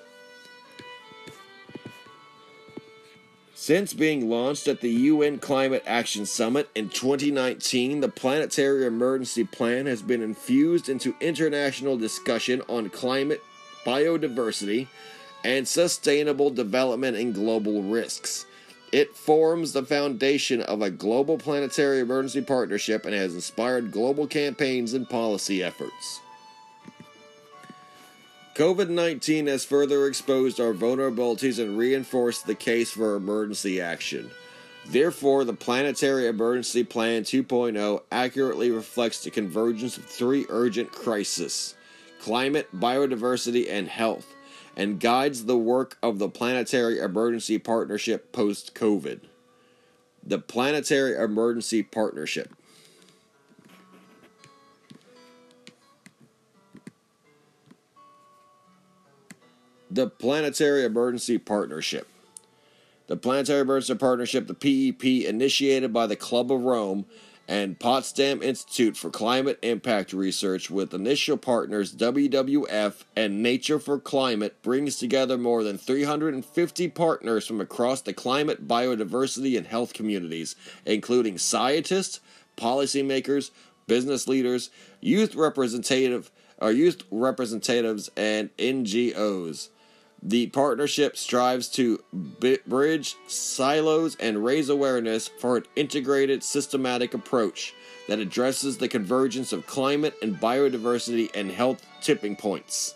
Since being launched at the UN Climate Action Summit in 2019, the Planetary Emergency Plan has been infused into international discussion on climate, biodiversity, and sustainable development and global risks. It forms the foundation of a global planetary emergency partnership and has inspired global campaigns and policy efforts. COVID 19 has further exposed our vulnerabilities and reinforced the case for emergency action. Therefore, the Planetary Emergency Plan 2.0 accurately reflects the convergence of three urgent crises climate, biodiversity, and health, and guides the work of the Planetary Emergency Partnership post COVID. The Planetary Emergency Partnership. the Planetary Emergency Partnership. The Planetary Emergency Partnership, the PEP, initiated by the Club of Rome and Potsdam Institute for Climate Impact Research with initial partners WWF and Nature for Climate, brings together more than 350 partners from across the climate, biodiversity, and health communities, including scientists, policymakers, business leaders, youth representative, or youth representatives, and NGOs. The partnership strives to bridge silos and raise awareness for an integrated, systematic approach that addresses the convergence of climate and biodiversity and health tipping points.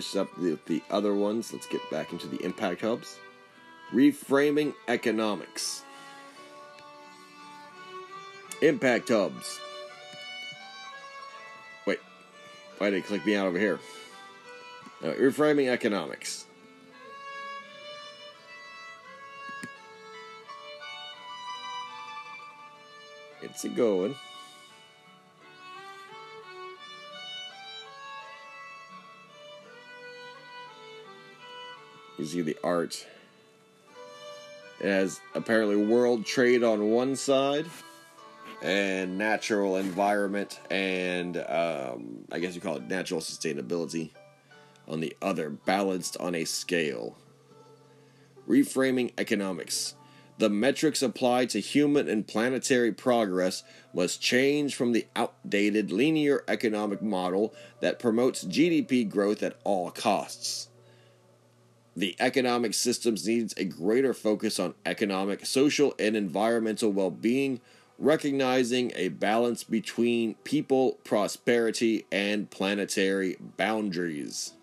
Now up the, the other ones. Let's get back into the impact hubs. Reframing economics. Impact hubs. Wait, why did it click me out over here? No, reframing economics. It's a going. You see the art. It has apparently world trade on one side and natural environment and um, I guess you call it natural sustainability on the other, balanced on a scale. Reframing economics. The metrics applied to human and planetary progress must change from the outdated linear economic model that promotes GDP growth at all costs. The economic systems needs a greater focus on economic, social, and environmental well-being, recognizing a balance between people, prosperity, and planetary boundaries.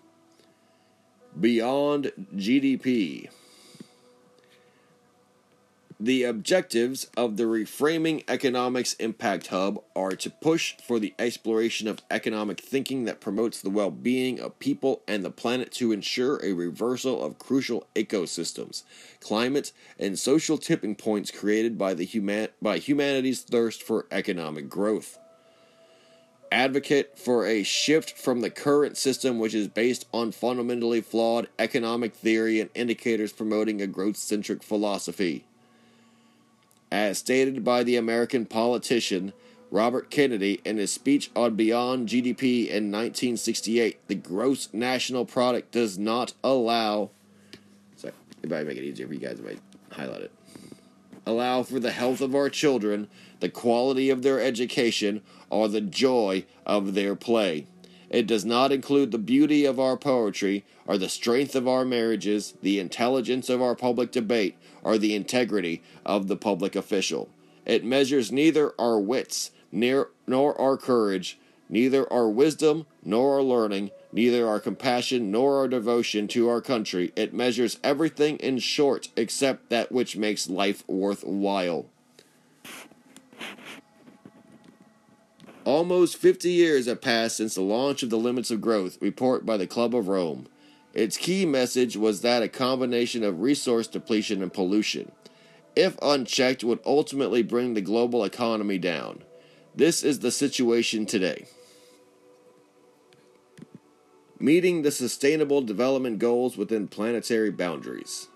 Beyond GDP. The objectives of the Reframing Economics Impact Hub are to push for the exploration of economic thinking that promotes the well being of people and the planet to ensure a reversal of crucial ecosystems, climate, and social tipping points created by, the human- by humanity's thirst for economic growth. Advocate for a shift from the current system, which is based on fundamentally flawed economic theory and indicators promoting a growth centric philosophy as stated by the American politician Robert Kennedy in his speech on Beyond GDP in 1968. The gross national product does not allow. Sorry, it might make it easier for you guys if I highlight it. Allow for the health of our children, the quality of their education, or the joy of their play. It does not include the beauty of our poetry, or the strength of our marriages, the intelligence of our public debate, or the integrity of the public official. It measures neither our wits near, nor our courage, neither our wisdom nor our learning, neither our compassion nor our devotion to our country. It measures everything in short except that which makes life worthwhile. Almost 50 years have passed since the launch of the Limits of Growth report by the Club of Rome. Its key message was that a combination of resource depletion and pollution, if unchecked, would ultimately bring the global economy down. This is the situation today. Meeting the Sustainable Development Goals within planetary boundaries.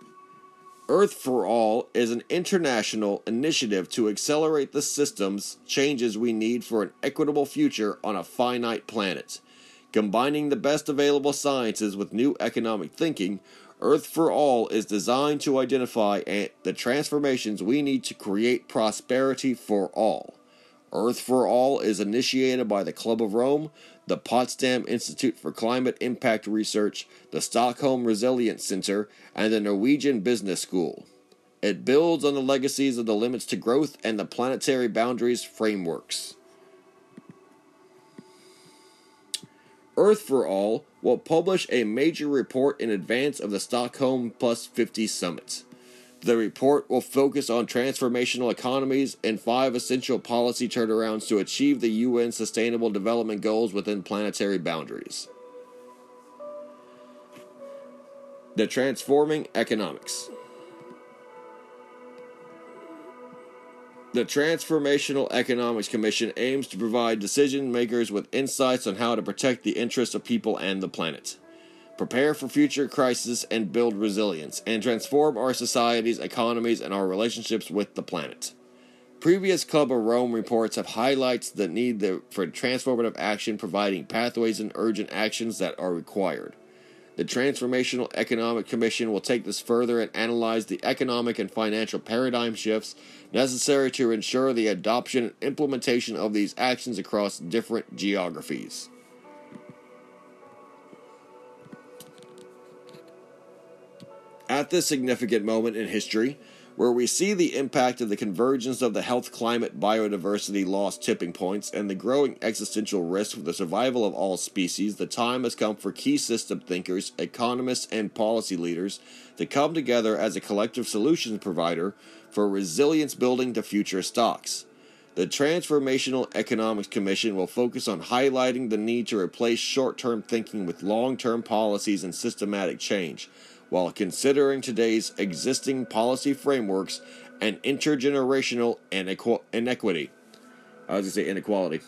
Earth for All is an international initiative to accelerate the systems changes we need for an equitable future on a finite planet. Combining the best available sciences with new economic thinking, Earth for All is designed to identify the transformations we need to create prosperity for all. Earth for All is initiated by the Club of Rome, the Potsdam Institute for Climate Impact Research, the Stockholm Resilience Center, and the Norwegian Business School. It builds on the legacies of the Limits to Growth and the Planetary Boundaries frameworks. Earth for All will publish a major report in advance of the Stockholm Plus 50 Summit. The report will focus on transformational economies and five essential policy turnarounds to achieve the UN Sustainable Development Goals within planetary boundaries. The Transforming Economics. The Transformational Economics Commission aims to provide decision makers with insights on how to protect the interests of people and the planet prepare for future crises, and build resilience, and transform our societies, economies, and our relationships with the planet. Previous Club of Rome reports have highlighted the need for transformative action, providing pathways and urgent actions that are required. The Transformational Economic Commission will take this further and analyze the economic and financial paradigm shifts necessary to ensure the adoption and implementation of these actions across different geographies. At this significant moment in history, where we see the impact of the convergence of the health, climate, biodiversity loss tipping points, and the growing existential risk for the survival of all species, the time has come for key system thinkers, economists, and policy leaders to come together as a collective solutions provider for resilience building to future stocks. The Transformational Economics Commission will focus on highlighting the need to replace short term thinking with long term policies and systematic change while considering today's existing policy frameworks and intergenerational inequity. I was going to say inequality.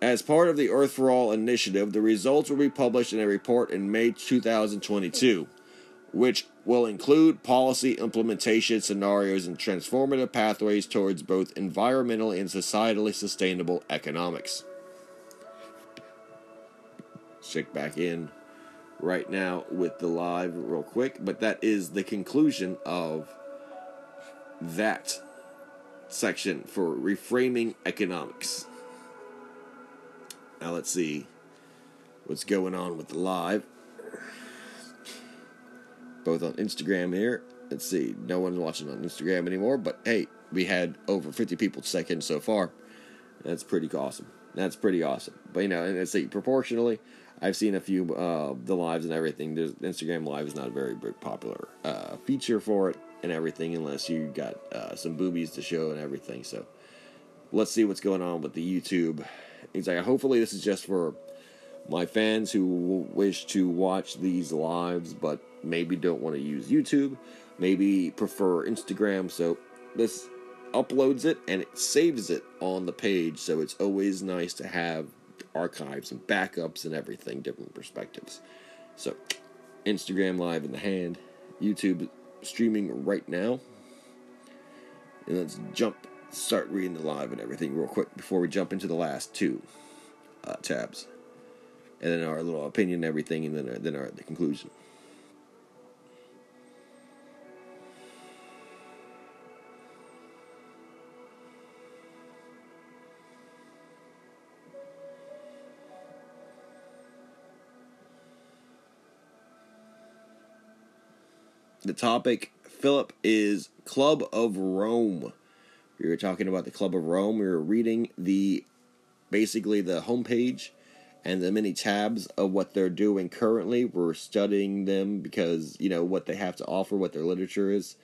As part of the Earth for All initiative, the results will be published in a report in May 2022, which will include policy implementation scenarios and transformative pathways towards both environmentally and societally sustainable economics. Check back in right now with the live real quick, but that is the conclusion of that section for reframing economics. Now let's see what's going on with the live. Both on Instagram here. Let's see, no one's watching on Instagram anymore, but hey, we had over 50 people check in so far. That's pretty awesome. That's pretty awesome. But you know, and let's see, proportionally, I've seen a few uh, the lives and everything. There's Instagram Live is not a very popular uh, feature for it and everything, unless you got uh, some boobies to show and everything. So let's see what's going on with the YouTube. Exactly. Hopefully, this is just for my fans who wish to watch these lives, but maybe don't want to use YouTube, maybe prefer Instagram. So this uploads it and it saves it on the page. So it's always nice to have archives and backups and everything, different perspectives. So, Instagram Live in the hand, YouTube streaming right now. And let's jump, start reading the live and everything real quick before we jump into the last two uh, tabs. And then our little opinion and everything, and then, our, then our the conclusion. The topic, Philip, is Club of Rome. We were talking about the Club of Rome. We were reading the basically the homepage and the many tabs of what they're doing currently. We're studying them because, you know, what they have to offer, what their literature is,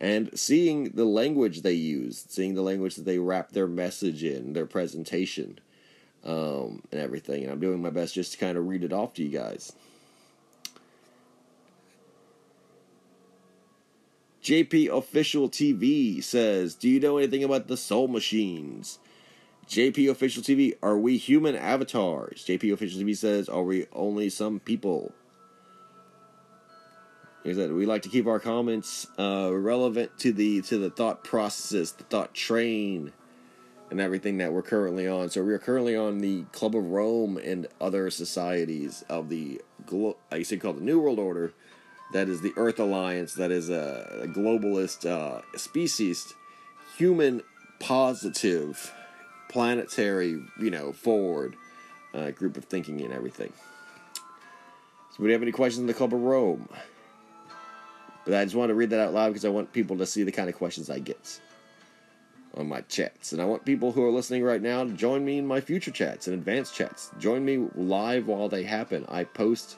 and seeing the language they use, seeing the language that they wrap their message in, their presentation, um, and everything. And I'm doing my best just to kind of read it off to you guys. JP Official TV says, Do you know anything about the Soul Machines? JP Official TV, are we human avatars? JP Official TV says, Are we only some people? He said, we like to keep our comments uh, relevant to the to the thought processes, the thought train, and everything that we're currently on. So we are currently on the Club of Rome and other societies of the, I say called the New World Order, that is the Earth Alliance, that is a, a globalist uh, species, human positive, planetary, you know, forward uh, group of thinking and everything. So, do you have any questions in the Club of Rome? But I just want to read that out loud because I want people to see the kind of questions I get on my chats. And I want people who are listening right now to join me in my future chats and advanced chats. Join me live while they happen. I post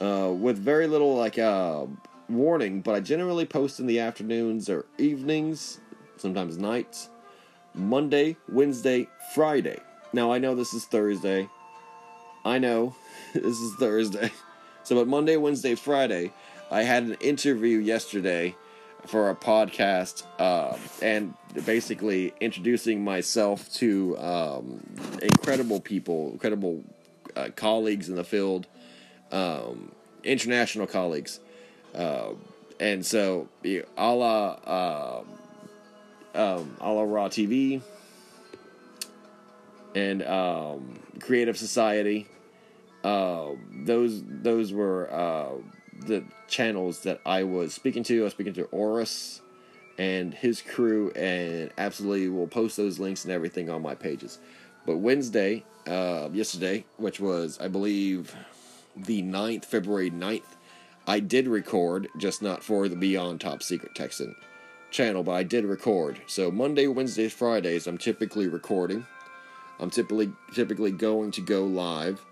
uh, with very little like uh, warning, but I generally post in the afternoons or evenings, sometimes nights, Monday, Wednesday, Friday. Now I know this is Thursday. I know <laughs> this is Thursday. <laughs> So, but Monday, Wednesday, Friday, I had an interview yesterday for a podcast uh, and basically introducing myself to um, incredible people, incredible uh, colleagues in the field um, international colleagues. Uh, and so, a la, uh, um, a la Raw TV and um, Creative Society, uh, those those were uh, the channels that I was speaking to. I was speaking to Oris and his crew, and absolutely will post those links and everything on my pages. But Wednesday, uh, yesterday, which was I believe the 9th, February 9th, I did record, just not for the Beyond Top Secret Texan channel, but I did record. So Monday, Wednesdays, Fridays, I'm typically recording. I'm typically typically going to go live.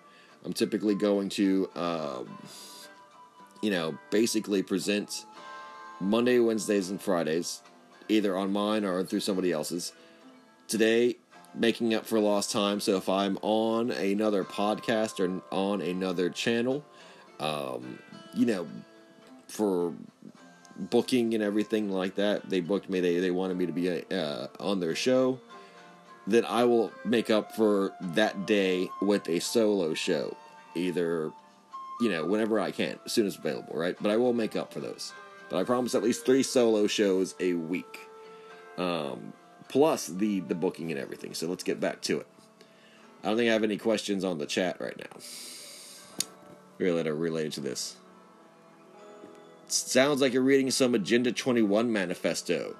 I'm typically going to, um, you know, basically present Monday, Wednesdays, and Fridays, either on mine or through somebody else's. Today, making up for lost time. So if I'm on another podcast or on another channel, um, you know, for booking and everything like that, they booked me. They they wanted me to be uh, on their show. Then I will make up for that day with a solo show, either you know whenever I can, as soon as available, right? But I will make up for those. But I promise at least three solo shows a week. Um, plus the the booking and everything. So let's get back to it. I don't think I have any questions on the chat right now. Really, that are related to this. sounds like you're reading some Agenda 21 manifesto.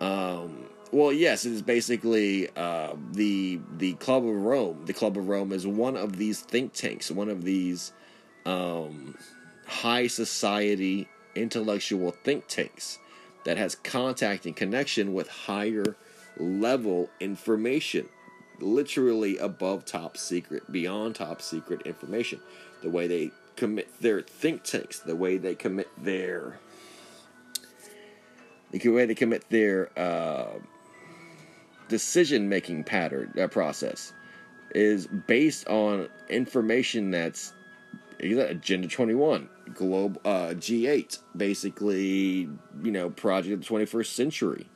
Um, well, yes, it is basically uh, the the Club of Rome. The Club of Rome is one of these think tanks, one of these um, high society intellectual think tanks that has contact and connection with higher level information, literally above top secret, beyond top secret information. The way they commit their think tanks, the way they commit their the way they commit their uh, decision making pattern uh, process is based on information that's Agenda 21, Globe uh, G8, basically, you know, project of the 21st century.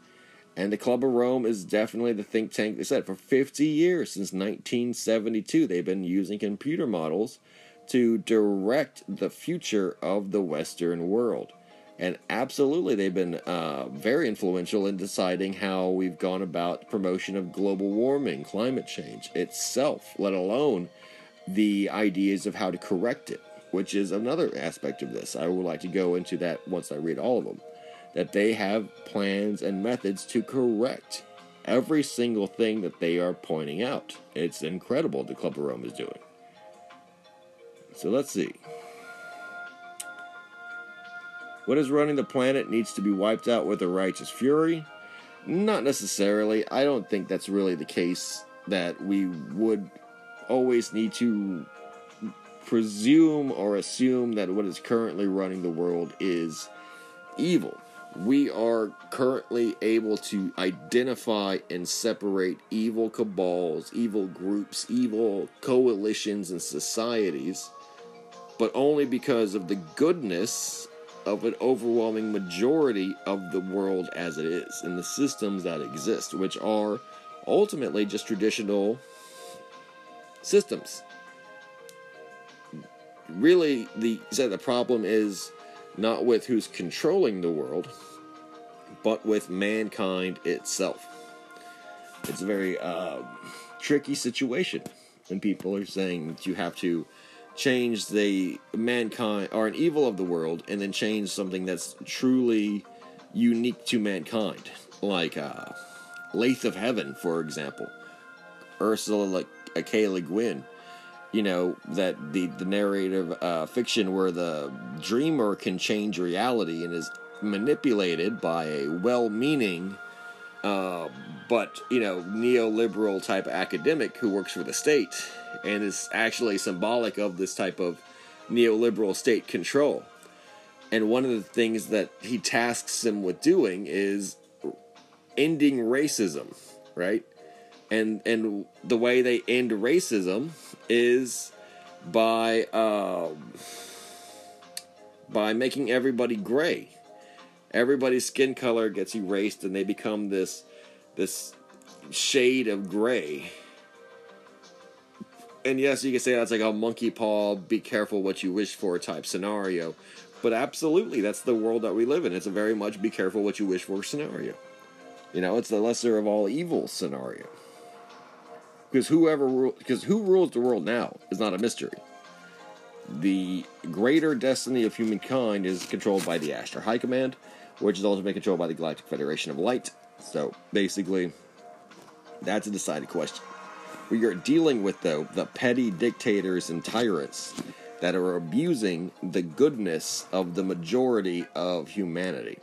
And the Club of Rome is definitely the think tank. They said for 50 years, since 1972, they've been using computer models to direct the future of the Western world. And absolutely, they've been uh, very influential in deciding how we've gone about promotion of global warming, climate change itself, let alone the ideas of how to correct it, which is another aspect of this. I would like to go into that once I read all of them that they have plans and methods to correct every single thing that they are pointing out. It's incredible the Club of Rome is doing. So let's see. What is running the planet needs to be wiped out with a righteous fury? Not necessarily. I don't think that's really the case that we would always need to presume or assume that what is currently running the world is evil we are currently able to identify and separate evil cabals, evil groups, evil coalitions, and societies, but only because of the goodness of an overwhelming majority of the world as it is and the systems that exist, which are ultimately just traditional systems. Really, the so the problem is not with who's controlling the world, but with mankind itself. It's a very uh, tricky situation, and people are saying that you have to change the mankind or an evil of the world and then change something that's truly unique to mankind, like uh, Lathe of Heaven, for example, Ursula like K. Le Guin you know that the the narrative uh, fiction where the dreamer can change reality and is manipulated by a well-meaning uh, but you know neoliberal type academic who works for the state and is actually symbolic of this type of neoliberal state control. And one of the things that he tasks him with doing is ending racism right? And and the way they end racism is by um, by making everybody gray. Everybody's skin color gets erased, and they become this this shade of gray. And yes, you can say that's like a monkey paw, be careful what you wish for type scenario. But absolutely, that's the world that we live in. It's a very much be careful what you wish for scenario. You know, it's the lesser of all evil scenario because whoever because who rules the world now is not a mystery. The greater destiny of humankind is controlled by the Ashtar High Command, which is ultimately controlled by the Galactic Federation of Light. So basically, that's a decided question. We are dealing with though the petty dictators and tyrants that are abusing the goodness of the majority of humanity.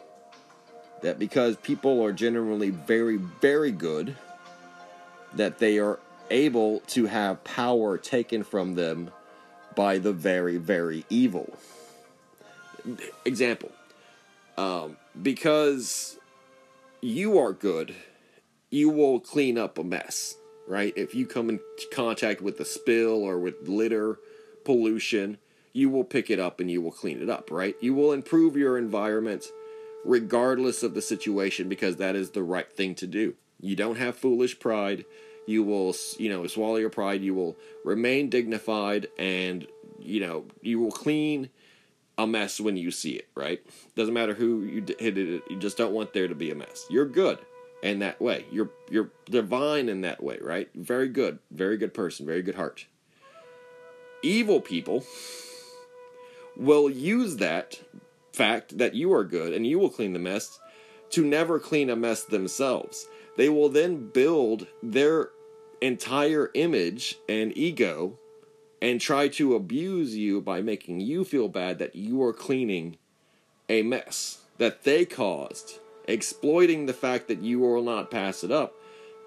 That because people are generally very, very good, that they are able to have power taken from them by the very, very evil. Example um, because you are good, you will clean up a mess, right? If you come in contact with a spill or with litter, pollution, you will pick it up and you will clean it up, right? You will improve your environment regardless of the situation because that is the right thing to do. You don't have foolish pride. You will, you know, swallow your pride. You will remain dignified and, you know, you will clean a mess when you see it, right? Doesn't matter who you hit it, you just don't want there to be a mess. You're good in that way. You're you're divine in that way, right? Very good, very good person, very good heart. Evil people will use that fact that you are good and you will clean the mess to never clean a mess themselves. They will then build their entire image and ego and try to abuse you by making you feel bad that you are cleaning a mess that they caused, exploiting the fact that you will not pass it up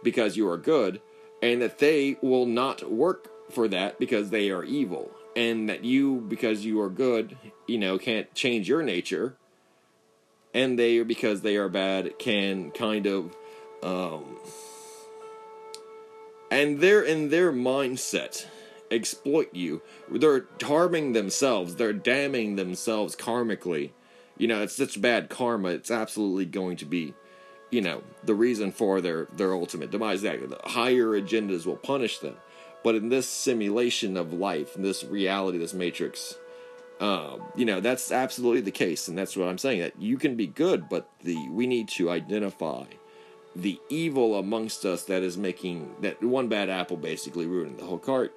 because you are good, and that they will not work for that because they are evil, and that you, because you are good, you know, can't change your nature, and they, because they are bad, can kind of, um, and they're in their mindset exploit you. They're harming themselves. They're damning themselves karmically. You know, it's such bad karma. It's absolutely going to be, you know, the reason for their their ultimate demise. That the higher agendas will punish them. But in this simulation of life, in this reality, this matrix, um, you know, that's absolutely the case, and that's what I'm saying. That you can be good, but the we need to identify the evil amongst us that is making that one bad apple basically ruining the whole cart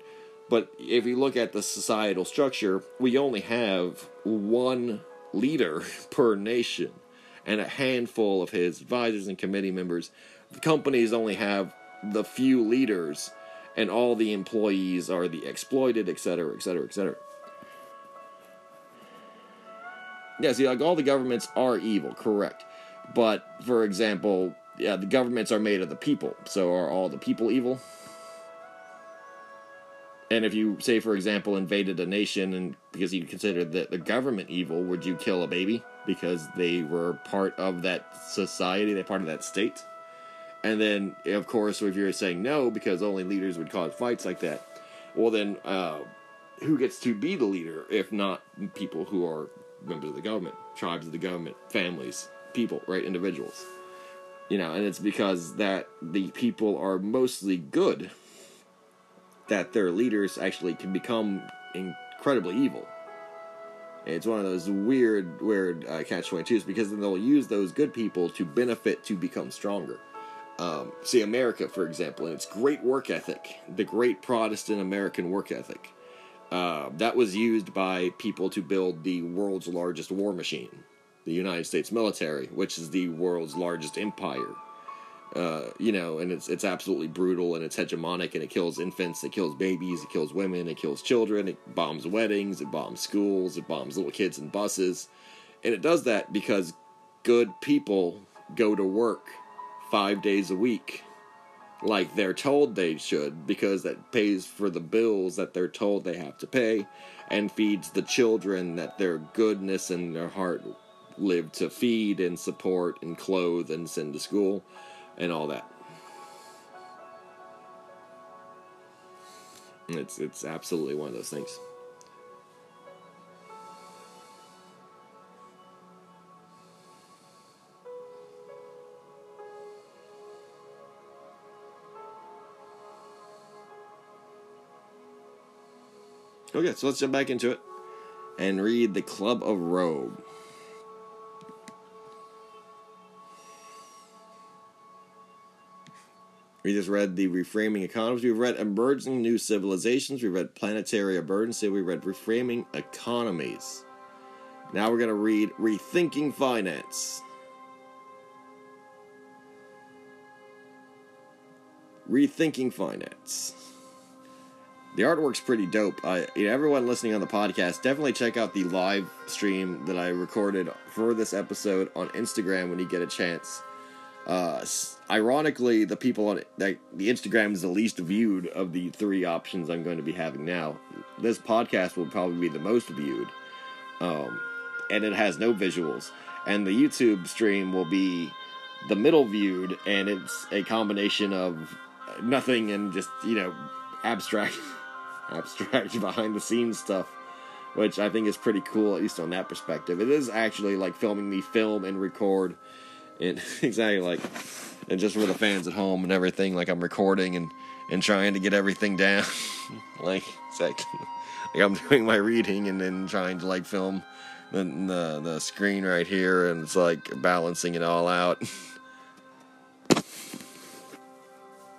but if you look at the societal structure, we only have one leader <laughs> per nation and a handful of his advisors and committee members. The companies only have the few leaders, and all the employees are the exploited, etc., etc., etc. Yeah, see, like all the governments are evil, correct. But for example, yeah, the governments are made of the people. So are all the people evil? And if you say, for example, invaded a nation and because you considered that the government evil, would you kill a baby because they were part of that society, they're part of that state? And then, of course, if you're saying no because only leaders would cause fights like that, well, then uh, who gets to be the leader if not people who are members of the government, tribes of the government, families, people, right? Individuals. You know, and it's because that the people are mostly good that their leaders actually can become incredibly evil. it's one of those weird, weird uh, catch 22s because then they'll use those good people to benefit to become stronger. Um, see, America, for example, and its great work ethic, the great Protestant American work ethic, uh, that was used by people to build the world's largest war machine, the United States military, which is the world's largest empire. Uh, you know, and it's it's absolutely brutal and it's hegemonic and it kills infants, it kills babies, it kills women, it kills children, it bombs weddings, it bombs schools, it bombs little kids and buses, and it does that because good people go to work five days a week like they're told they should because that pays for the bills that they're told they have to pay and feeds the children that their goodness and their heart live to feed and support and clothe and send to school and all that. It's it's absolutely one of those things. Okay, so let's jump back into it and read the Club of Rome. We just read the reframing economies. We've read emerging new civilizations. We read planetary emergency. We read reframing economies. Now we're going to read rethinking finance. Rethinking finance. the artwork's pretty dope. I, you know, everyone listening on the podcast, definitely check out the live stream that I recorded for this episode on Instagram when you get a chance. Uh, ironically, the people on that the Instagram is the least viewed of the three options I'm going to be having now. This podcast will probably be the most viewed, um, and it has no visuals. And the YouTube stream will be the middle viewed, and it's a combination of nothing and just you know abstract, <laughs> abstract behind the scenes stuff which I think is pretty cool, at least on that perspective. It is actually like filming me film and record it <laughs> exactly like and just for the fans at home and everything like i'm recording and and trying to get everything down. <laughs> Like exactly <laughs> like i'm doing my reading and then trying to like film the, the the screen right here and it's like balancing it all out.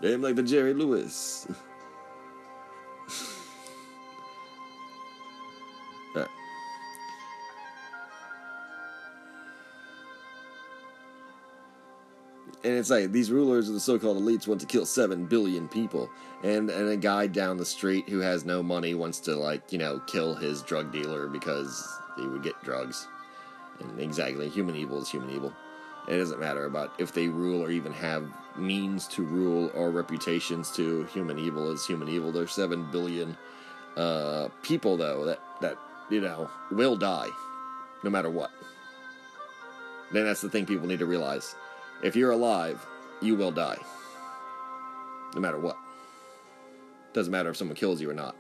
Damn like the jerry lewis and it's like these rulers of the so-called elites want to kill seven billion people, and and a guy down the street who has no money wants to like you know kill his drug dealer because he would get drugs. And exactly, human evil is human evil. It doesn't matter about if they rule or even have means to rule or reputations to. Human evil is human evil. There's seven billion uh, people though that that you know will die, no matter what. Then that's the thing people need to realize if you're alive, you will die. No matter what. Doesn't matter if someone kills you or not.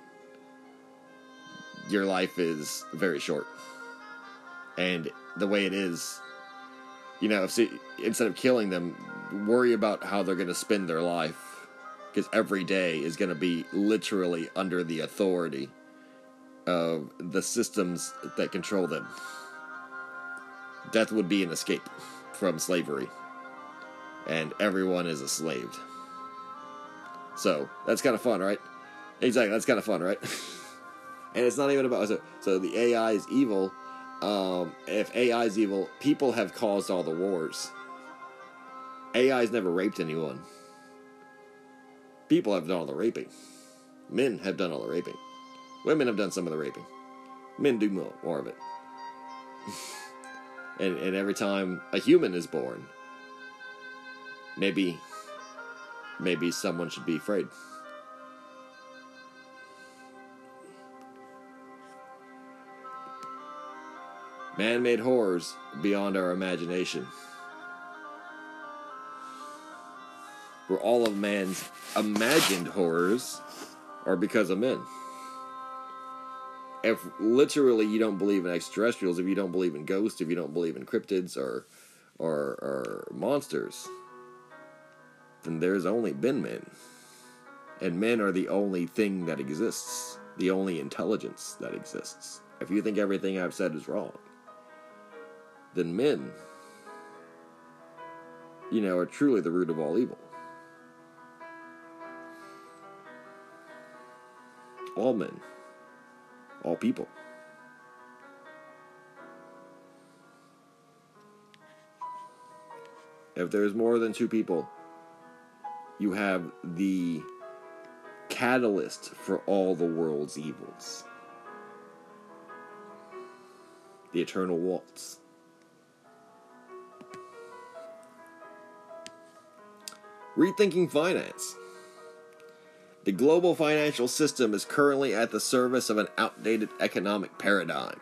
Your life is very short. And the way it is, you know, if, instead of killing them, worry about how they're going to spend their life. Because every day is going to be literally under the authority of the systems that control them. Death would be an escape from slavery and everyone is a slave. So that's kind of fun, right? Exactly, that's kind of fun, right? <laughs> and it's not even about so, so the AI is evil. Um, if AI is evil, people have caused all the wars. AI's never raped anyone. People have done all the raping. Men have done all the raping. Women have done some of the raping. Men do more, more of it. <laughs> and, and every time a human is born, maybe maybe someone should be afraid. Man made horrors beyond our imagination. Where all of man's imagined horrors are because of men. If literally you don't believe in extraterrestrials, if you don't believe in ghosts, if you don't believe in cryptids or or, or monsters, then there's only been men. And men are the only thing that exists, the only intelligence that exists. If you think everything I've said is wrong, then men, you know, are truly the root of all evil. All men, all people. If there's more than two people you have the catalyst for all the world's evils the eternal waltz. Rethinking finance. The global financial system is currently at the service of an outdated economic paradigm.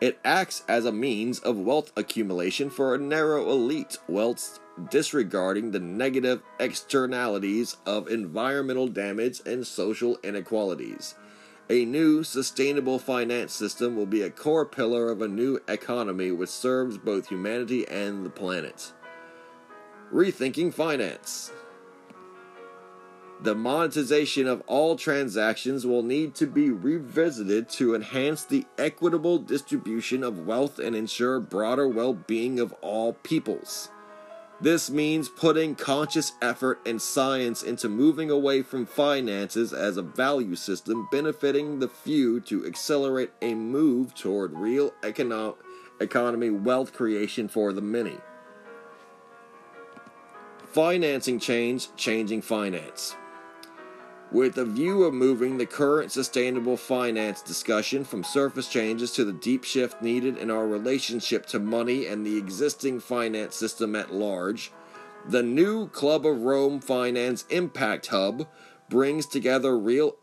It acts as a means of wealth accumulation for a narrow elite whilst disregarding the negative externalities of environmental damage and social inequalities. A new sustainable finance system will be a core pillar of a new economy which serves both humanity and the planet. Rethinking finance. The monetization of all transactions will need to be revisited to enhance the equitable distribution of wealth and ensure broader well being of all peoples. This means putting conscious effort and science into moving away from finances as a value system benefiting the few to accelerate a move toward real econo- economy wealth creation for the many. Financing change, changing finance. With a view of moving the current sustainable finance discussion from surface changes to the deep shift needed in our relationship to money and the existing finance system at large. The new Club of Rome Finance Impact Hub brings together real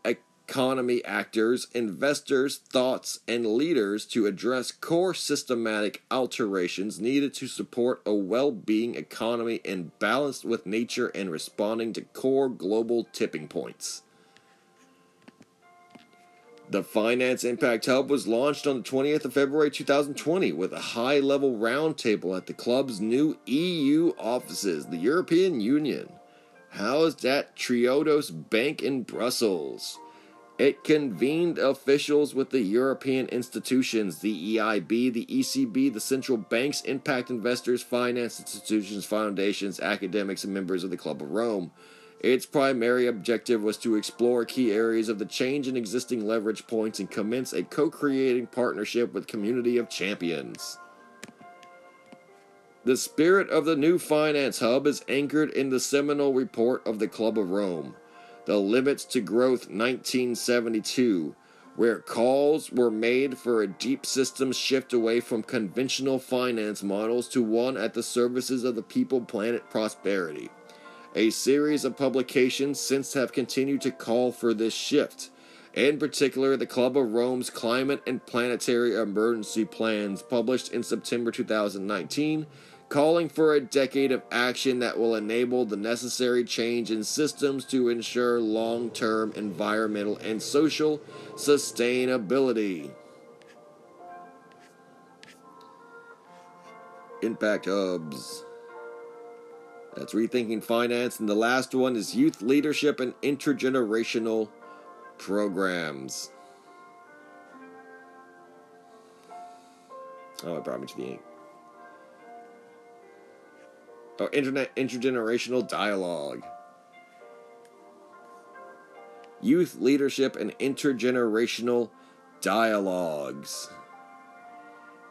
economy actors, investors, thoughts, and leaders to address core systematic alterations needed to support a well being economy in balance with nature and responding to core global tipping points. The Finance Impact Hub was launched on the 20th of February 2020 with a high level roundtable at the club's new EU offices, the European Union. Housed at Triodos Bank in Brussels. It convened officials with the European institutions, the EIB, the ECB, the central banks, impact investors, finance institutions, foundations, academics, and members of the Club of Rome. Its primary objective was to explore key areas of the change in existing leverage points and commence a co creating partnership with Community of Champions. The spirit of the new finance hub is anchored in the seminal report of the Club of Rome. The Limits to Growth 1972, where calls were made for a deep system shift away from conventional finance models to one at the services of the people, planet, prosperity. A series of publications since have continued to call for this shift. In particular, the Club of Rome's Climate and Planetary Emergency Plans, published in September 2019, calling for a decade of action that will enable the necessary change in systems to ensure long term environmental and social sustainability. Impact Hubs. That's Rethinking Finance. And the last one is Youth Leadership and Intergenerational Programs. Oh, it brought me to the ink or internet intergenerational dialogue. Youth leadership and intergenerational dialogues.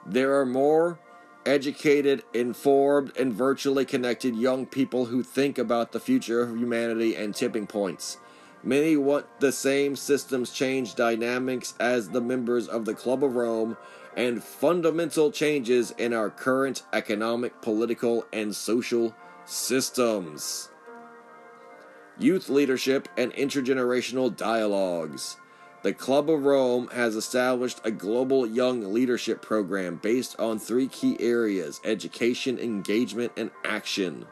There are more educated, informed, and virtually connected young people who think about the future of humanity and tipping points. Many want the same systems change dynamics as the members of the Club of Rome and fundamental changes in our current economic, political, and social systems. Youth leadership and intergenerational dialogues. The Club of Rome has established a global young leadership program based on three key areas education, engagement, and action.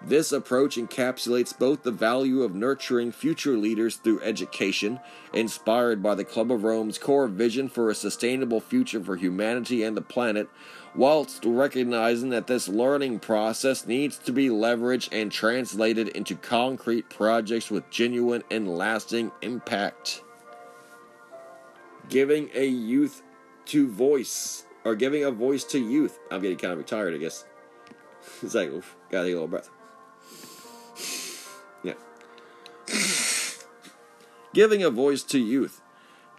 This approach encapsulates both the value of nurturing future leaders through education, inspired by the Club of Rome's core vision for a sustainable future for humanity and the planet, whilst recognizing that this learning process needs to be leveraged and translated into concrete projects with genuine and lasting impact. Giving a youth to voice, or giving a voice to youth. I'm getting kind of retired, I guess. <laughs> It's like, oof, gotta take a little breath. Giving a voice to youth.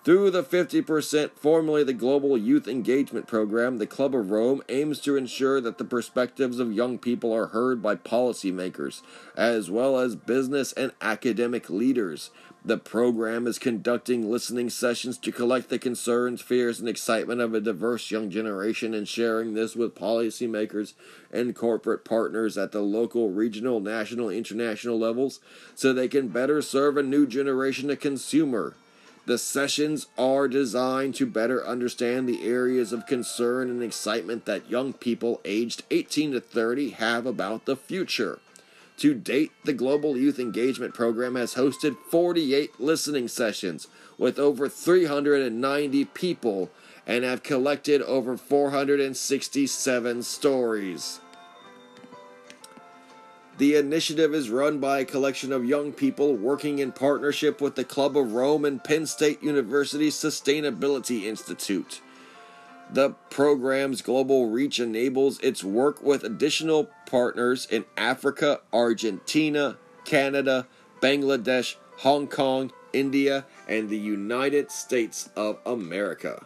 Through the 50%, formerly the Global Youth Engagement Program, the Club of Rome aims to ensure that the perspectives of young people are heard by policymakers, as well as business and academic leaders. The program is conducting listening sessions to collect the concerns, fears, and excitement of a diverse young generation and sharing this with policymakers and corporate partners at the local, regional, national, international levels so they can better serve a new generation of consumer. The sessions are designed to better understand the areas of concern and excitement that young people aged 18 to 30 have about the future. To date, the Global Youth Engagement Program has hosted 48 listening sessions with over 390 people and have collected over 467 stories. The initiative is run by a collection of young people working in partnership with the Club of Rome and Penn State University's Sustainability Institute. The program's global reach enables its work with additional partners in Africa, Argentina, Canada, Bangladesh, Hong Kong, India, and the United States of America.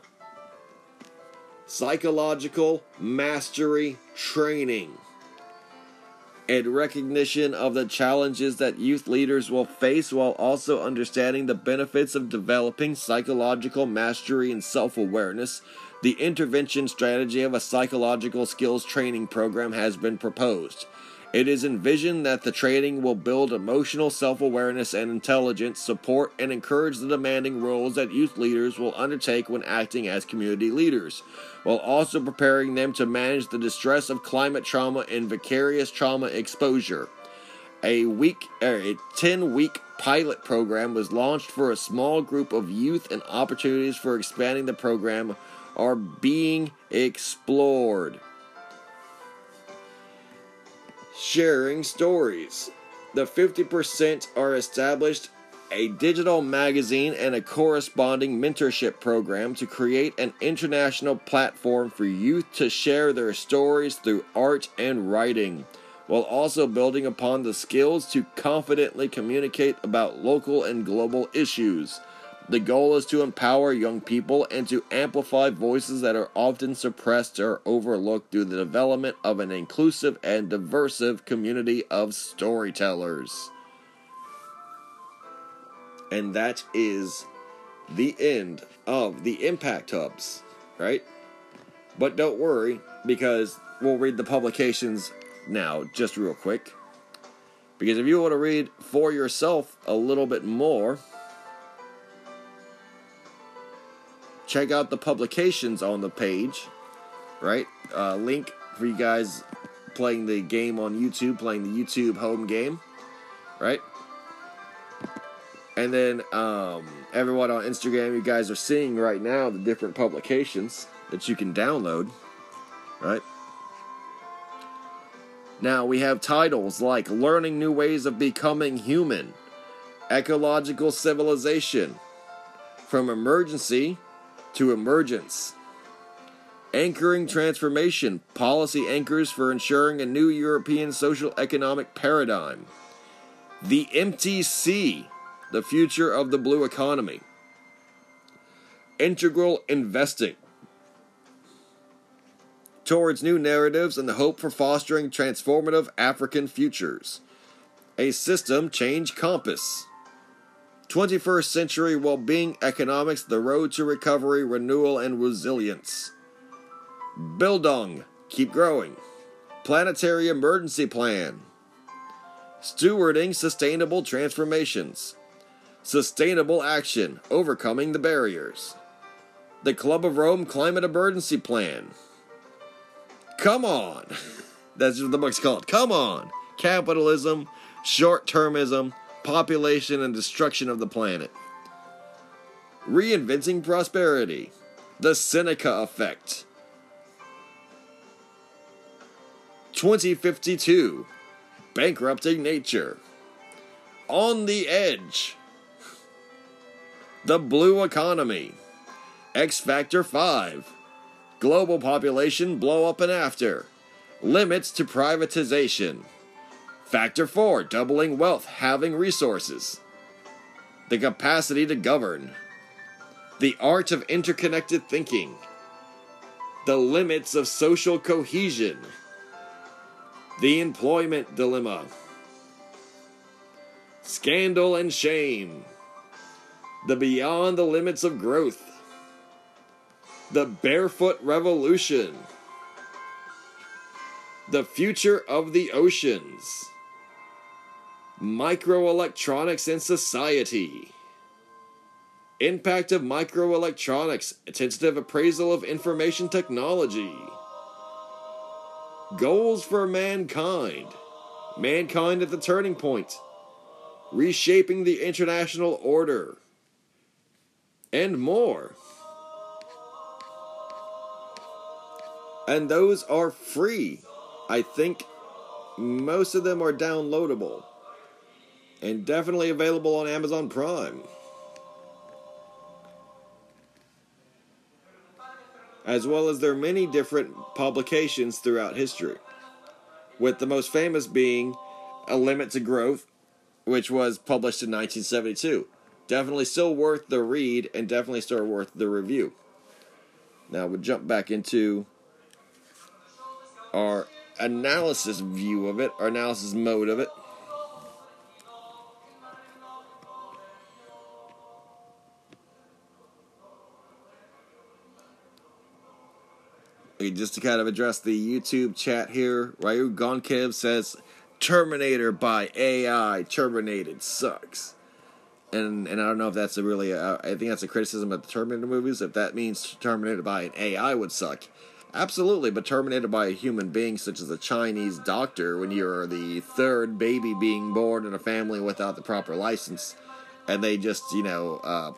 Psychological Mastery Training. and recognition of the challenges that youth leaders will face while also understanding the benefits of developing psychological mastery and self awareness, the intervention strategy of a psychological skills training program has been proposed. It is envisioned that the training will build emotional self awareness and intelligence, support and encourage the demanding roles that youth leaders will undertake when acting as community leaders, while also preparing them to manage the distress of climate trauma and vicarious trauma exposure. A week, er, a 10 week pilot program was launched for a small group of youth, and opportunities for expanding the program are being explored sharing stories. The 50% are established a digital magazine and a corresponding mentorship program to create an international platform for youth to share their stories through art and writing, while also building upon the skills to confidently communicate about local and global issues. The goal is to empower young people and to amplify voices that are often suppressed or overlooked through the development of an inclusive and diverse community of storytellers. And that is the end of the Impact Hubs, right? But don't worry, because we'll read the publications now, just real quick. Because if you want to read for yourself a little bit more, check out the publications on the page, right? Uh, link for you guys playing the game on YouTube, playing the YouTube home game, right? And then um, everyone on Instagram, you guys are seeing right now the different publications that you can download, right? Now we have titles like Learning New Ways of Becoming Human, Ecological Civilization, From Emergency to emergence. Anchoring transformation, policy anchors for ensuring a new European social economic paradigm. The sea, the future of the blue economy. Integral investing towards new narratives and the hope for fostering transformative African futures. A system change compass. 21st Century Well-Being Economics, The Road to Recovery, Renewal, and Resilience. Bildung, Keep Growing. Planetary Emergency Plan. Stewarding Sustainable Transformations. Sustainable Action, Overcoming the Barriers. The Club of Rome Climate Emergency Plan. Come on! <laughs> That's what the book's called. Come on! Capitalism, short termism, population and destruction of the planet. Reinventing prosperity. The Seneca effect. 2052. Bankrupting nature. On the edge. The blue economy. X Factor 5. Global population blow up and after. Limits to privatization. Factor 4 Doubling wealth, having resources. The capacity to govern. The art of interconnected thinking. The limits of social cohesion. The employment dilemma. Scandal and shame. The beyond the limits of growth. The barefoot revolution. The future of the oceans. Microelectronics in society. Impact of microelectronics, a tentative appraisal of information technology. Goals for mankind. Mankind at the turning point. Reshaping the international order. And more. And those are free. I think most of them are downloadable and definitely available on Amazon Prime. As well as their many different publications throughout history, with the most famous being A Limit to Growth, which was published in 1972. Definitely still worth the read and definitely still worth the review. Now we'll jump back into our analysis view of it, our analysis mode of it. Just to kind of address the YouTube chat here, Ryu Gonkev says, Terminator by AI, Terminated sucks. And and I don't know if that's a really, uh, I think that's a criticism of the Terminator movies. If that means Terminated by an AI would suck. Absolutely, but terminated by a human being such as a Chinese doctor when you're the third baby being born in a family without the proper license, and they just, you know, uh,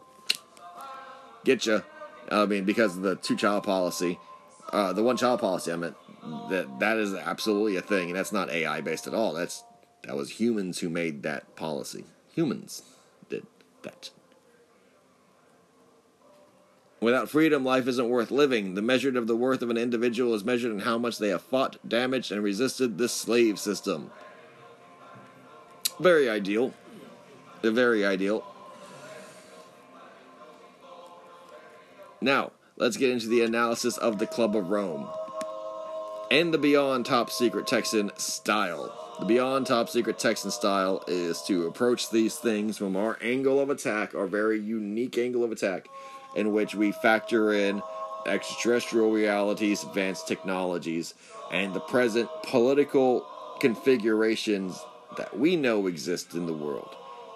get you. I mean, because of the two child policy uh, the one child policy. I meant that that is absolutely a thing, and that's not AI based at all. That's that was humans who made that policy. Humans did that. Without freedom, life isn't worth living. The measure of the worth of an individual is measured in how much they have fought, damaged, and resisted this slave system. Very ideal. Very ideal. Now, let's get into the analysis of the Club of Rome and the Beyond Top Secret Texan style. The Beyond Top Secret Texan style is to approach these things from our angle of attack, our very unique angle of attack, in which we factor in extraterrestrial realities, advanced technologies, and the present political configurations that we know exist in the world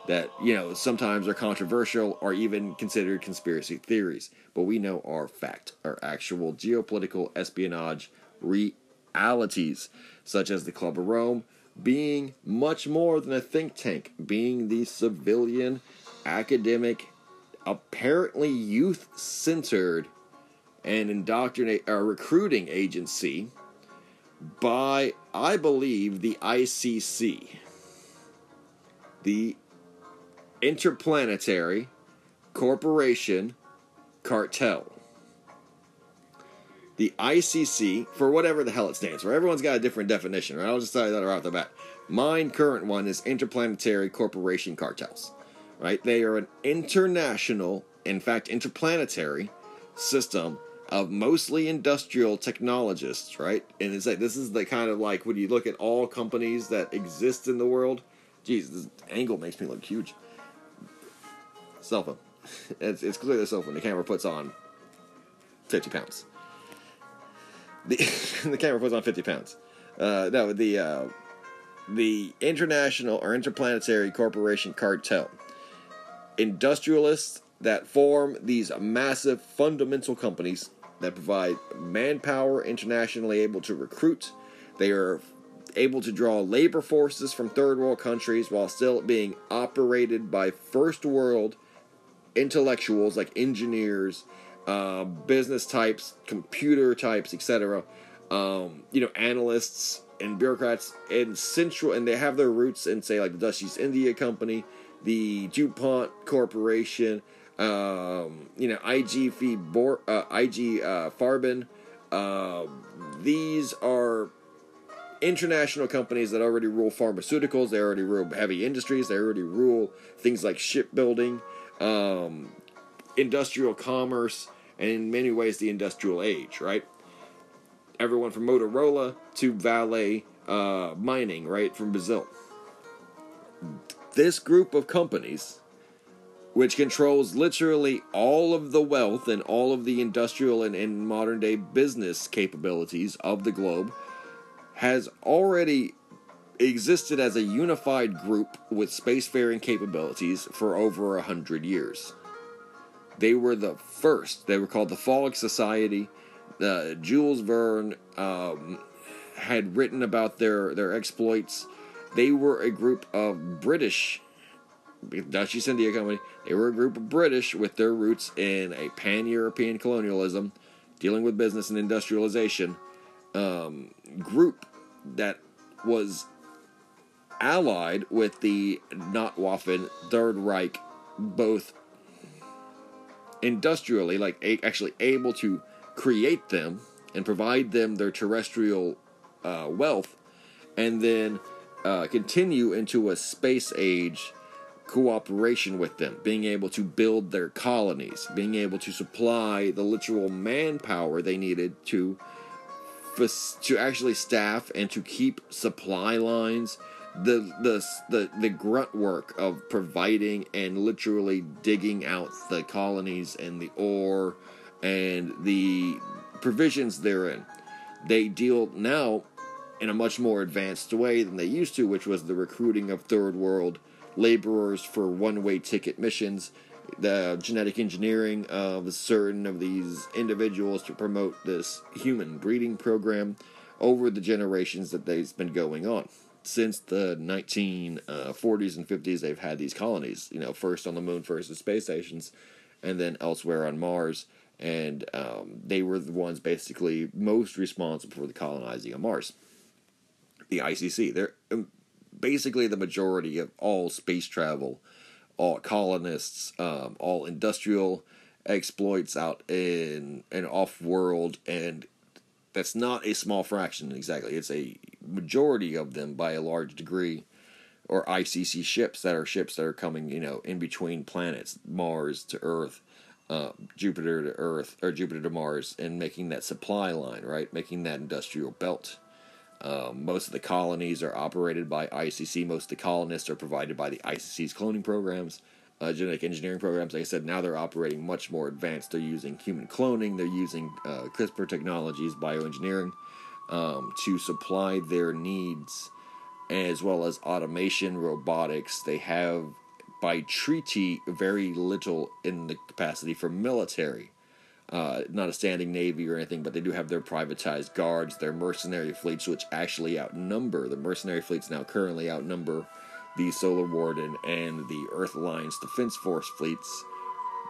that you know sometimes are controversial or even considered conspiracy theories. But we know are fact are actual geopolitical espionage realities such as the club of rome being much more than a think tank being the civilian academic apparently youth centered and indoctrinate or uh, recruiting agency by i believe the icc the interplanetary corporation cartel. The ICC, for whatever the hell it stands for, everyone's got a different definition, right? I'll just tell you that right off the bat. Mine current one is interplanetary corporation cartels, right? They are an international, in fact, interplanetary system of mostly industrial technologists, right? And it's like this is the kind of like when you look at all companies that exist in the world. Geez, this angle makes me look huge cell phone. It's, it's clearly a cell phone. The camera puts on 50 pounds. The, <laughs> the camera puts on 50 pounds. Uh, no, the uh, the international or interplanetary corporation cartel, industrialists that form these massive fundamental companies that provide manpower internationally able to recruit. They are able to draw labor forces from third world countries while still being operated by first world intellectuals like engineers, uh, business types, computer types, etc. Um, you know, analysts and bureaucrats in central, and they have their roots in say like the Dutch East India Company, the DuPont Corporation, um, you know, IG Bor- uh, IG uh, Farben. Uh, these are international companies that already rule pharmaceuticals. They already rule heavy industries. They already rule things like shipbuilding um, industrial commerce, and in many ways the industrial age, right? Everyone from Motorola to Vale uh, Mining, right, from Brazil. This group of companies, which controls literally all of the wealth and all of the industrial and, and modern day business capabilities of the globe, has already existed as a unified group with spacefaring capabilities for over a hundred years. They were the first. They were called the Fogg Society. Uh, Jules Verne um, had written about their, their exploits. They were a group of British, Dutch East India Company, they were a group of British with their roots in a pan European colonialism, dealing with business and industrialization um, group that was allied with the Nachtwaffen Third Reich, both industrially, like actually able to create them and provide them their terrestrial uh, wealth, and then uh, continue into a space age cooperation with them, being able to build their colonies, being able to supply the literal manpower they needed to to actually staff and to keep supply lines the the the the grunt work of providing and literally digging out the colonies and the ore and the provisions therein they deal now in a much more advanced way than they used to which was the recruiting of third world laborers for one way ticket missions the genetic engineering of certain of these individuals to promote this human breeding program over the generations that they've been going on. Since the 1940s and 50s, they've had these colonies, you know, first on the moon, first at space stations, and then elsewhere on Mars. And um, they were the ones basically most responsible for the colonizing of Mars. The ICC, they're um, basically the majority of all space travel all colonists, um, all industrial exploits out in an off world, and that's not a small fraction exactly. It's a majority of them by a large degree, or ICC ships that are ships that are coming, you know, in between planets, Mars to Earth. Uh, Jupiter to Earth or Jupiter to Mars and making that supply line, right? Making that industrial belt. Um, most of the colonies are operated by ICC. Most of the colonists are provided by the ICC's cloning programs, uh, genetic engineering programs. Like I said, now they're operating much more advanced. They're using human cloning, they're using uh, CRISPR technologies, bioengineering um, to supply their needs, as well as automation, robotics. They have, by treaty, very little in the capacity for military. Uh, not a standing navy or anything, but they do have their privatized guards, their mercenary fleets, which actually outnumber the mercenary fleets now currently outnumber the Solar Warden and the Earth Alliance Defense Force fleets,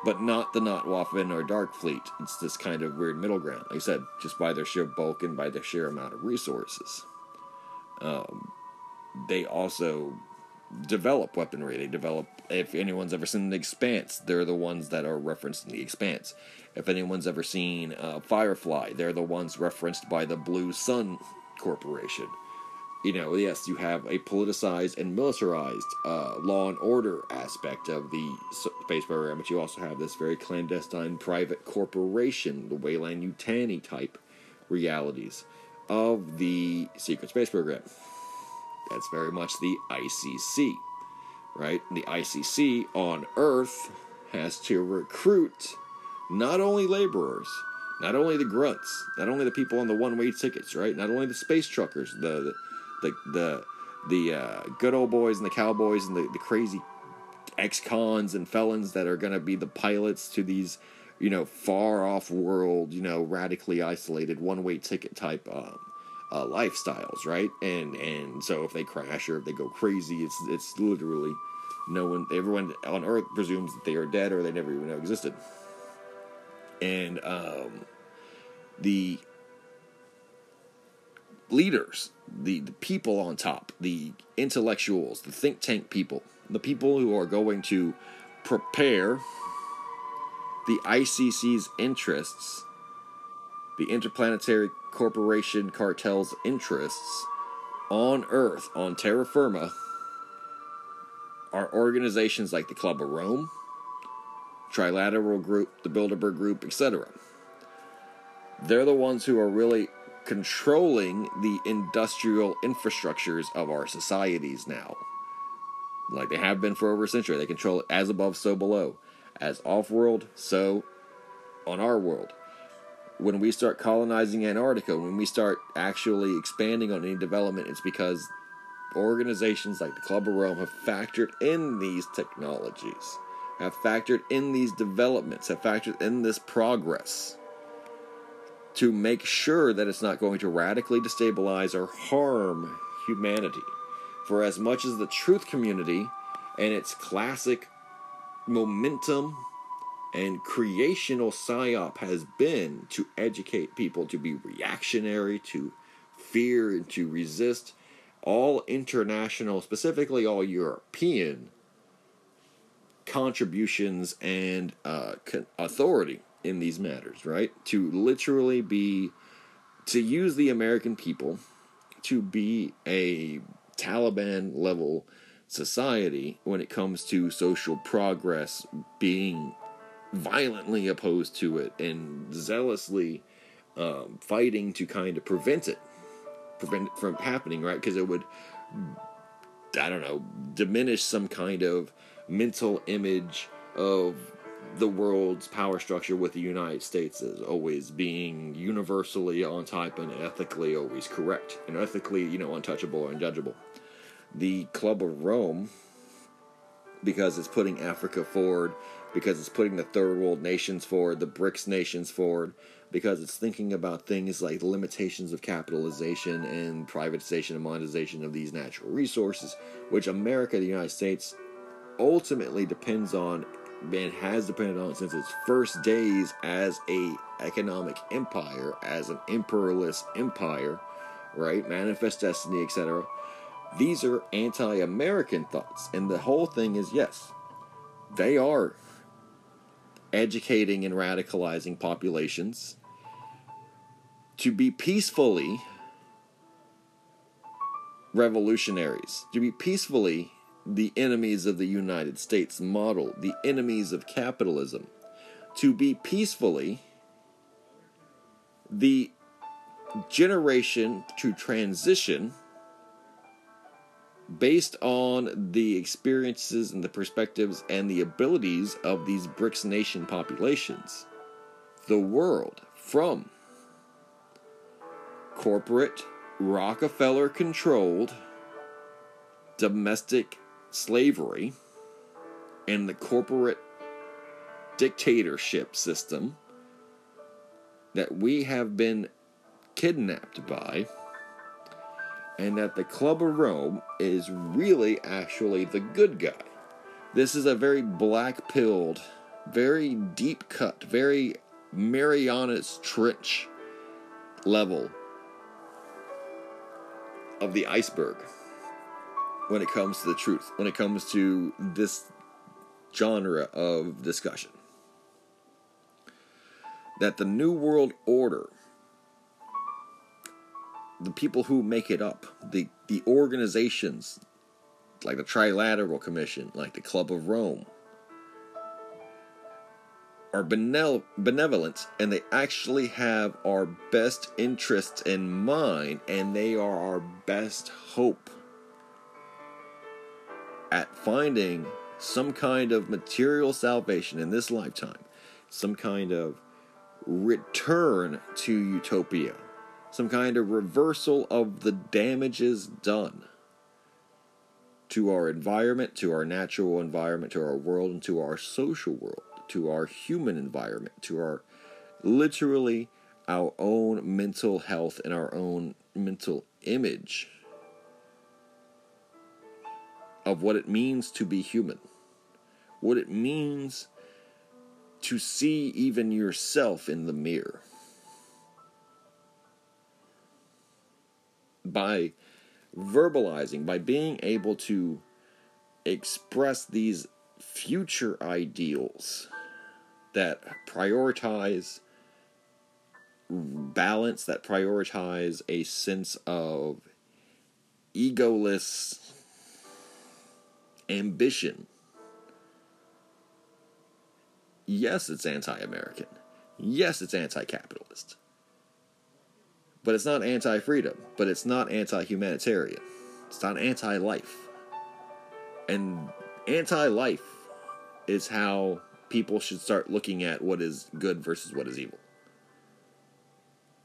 but not the Nachtwaffen or Dark Fleet. It's this kind of weird middle ground. Like I said, just by their sheer bulk and by their sheer amount of resources. Um, they also develop weaponry. They develop. If anyone's ever seen The Expanse, they're the ones that are referenced in The Expanse. If anyone's ever seen uh, Firefly, they're the ones referenced by the Blue Sun Corporation. You know, yes, you have a politicized and militarized uh, law and order aspect of the space program, but you also have this very clandestine private corporation, the Weyland-Yutani type realities of the secret space program. That's very much the ICC, right? The ICC on Earth has to recruit not only laborers, not only the grunts, not only the people on the one-way tickets, right? Not only the space truckers, the the the the, the uh, good old boys and the cowboys and the, the crazy ex-cons and felons that are going to be the pilots to these, you know, far off world, you know, radically isolated one-way ticket type um, uh, lifestyles, right? And and so if they crash or if they go crazy, it's it's literally no one, everyone on Earth presumes that they are dead or they never even existed and um, the leaders, the, the people on top, the intellectuals, the think tank people, the people who are going to prepare the ICC's interests, the Interplanetary Corporation cartel's interests on Earth, on terra firma, are organizations like the Club of Rome, Trilateral Group, the Bilderberg Group, etc. They're the ones who are really controlling the industrial infrastructures of our societies now. Like they have been for over a century. They control as above, so below. As off world, so on our world. When we start colonizing Antarctica, when we start actually expanding on any development, it's because organizations like the Club of Rome have factored in these technologies have factored in these developments, have factored in this progress to make sure that it's not going to radically destabilize or harm humanity. For as much as the truth community and its classic momentum and creational psyop has been to educate people to be reactionary, to fear, and to resist, all international, specifically all European contributions and uh, authority in these matters, right? To literally be, to use the American people to be a Taliban level society when it comes to social progress, being violently opposed to it and zealously um, fighting to kind of prevent it, prevent it from happening, right? Because it would, I don't know, diminish some kind of mental image of the world's power structure with the United States as always being universally on top and ethically always correct and ethically, you know, untouchable or undjudgeable. The Club of Rome, because it's putting Africa forward, because it's putting the third world nations forward, the BRICS nations forward, because it's thinking about things like the limitations of capitalization and privatization and monetization of these natural resources, which America, the United States, ultimately depends on and has depended on since its first days as a economic empire, as an imperialist empire, right? Manifest destiny, etc. These are anti-American thoughts, and the whole thing is yes, they are educating and radicalizing populations to be peacefully revolutionaries, to be peacefully the enemies of the United States model, the enemies of capitalism, to be peacefully the generation to transition based on the experiences and the perspectives and the abilities of these BRICS nation populations. The world from corporate, Rockefeller controlled, domestic slavery and the corporate dictatorship system that we have been kidnapped by, and that the Club of Rome is really actually the good guy. This is a very black pilled, very deep cut, very Marianas Trench level of the iceberg when it comes to the truth, when it comes to this genre of discussion. That the New World Order, the people who make it up, the, the organizations like the Trilateral Commission, like the Club of Rome, are benevolent and they actually have our best interests in mind and they are our best hope at finding some kind of material salvation in this lifetime, some kind of return to utopia, some kind of reversal of the damages done to our environment, to our natural environment, to our world, and to our social world, to our human environment, to our literally our own mental health and our own mental image of what it means to be human, what it means to see even yourself in the mirror. By verbalizing, by being able to express these future ideals that prioritize balance, that prioritize a sense of egoless ambition. Yes, it's anti American. Yes, it's anti capitalist. But it's not anti freedom. But it's not anti humanitarian. It's not anti life. And anti life is how people should start looking at what is good versus what is evil.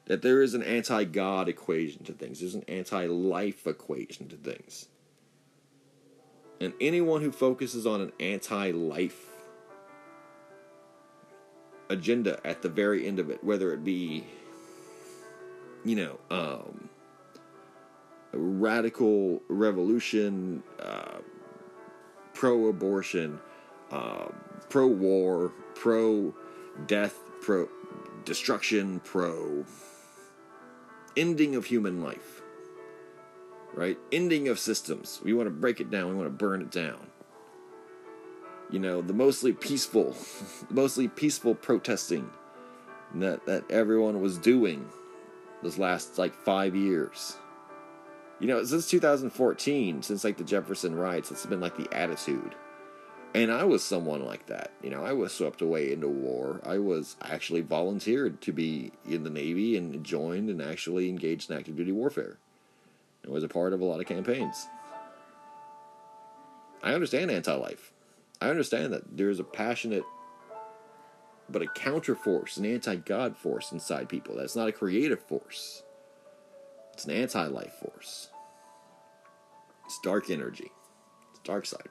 That there is an anti God equation to things, there's an anti life equation to things. And anyone who focuses on an anti life agenda at the very end of it, whether it be, you know, um, radical revolution, uh, pro abortion, uh, pro war, pro death, pro destruction, pro ending of human life right? Ending of systems. We want to break it down, we want to burn it down. You know, the mostly peaceful, <laughs> mostly peaceful protesting that, that everyone was doing this last like five years. You know, since 2014, since like the Ferguson riots, it's been like the attitude And I was someone like that. You know, I was swept away into war. I was actually volunteered to be in the Navy and joined and actually engaged in active duty warfare. I was a part of a lot of campaigns. I understand anti life. I understand that there's a passionate but a counter force, an anti God force inside people. That's not a creative force, it's an anti life force. It's dark energy, it's dark side.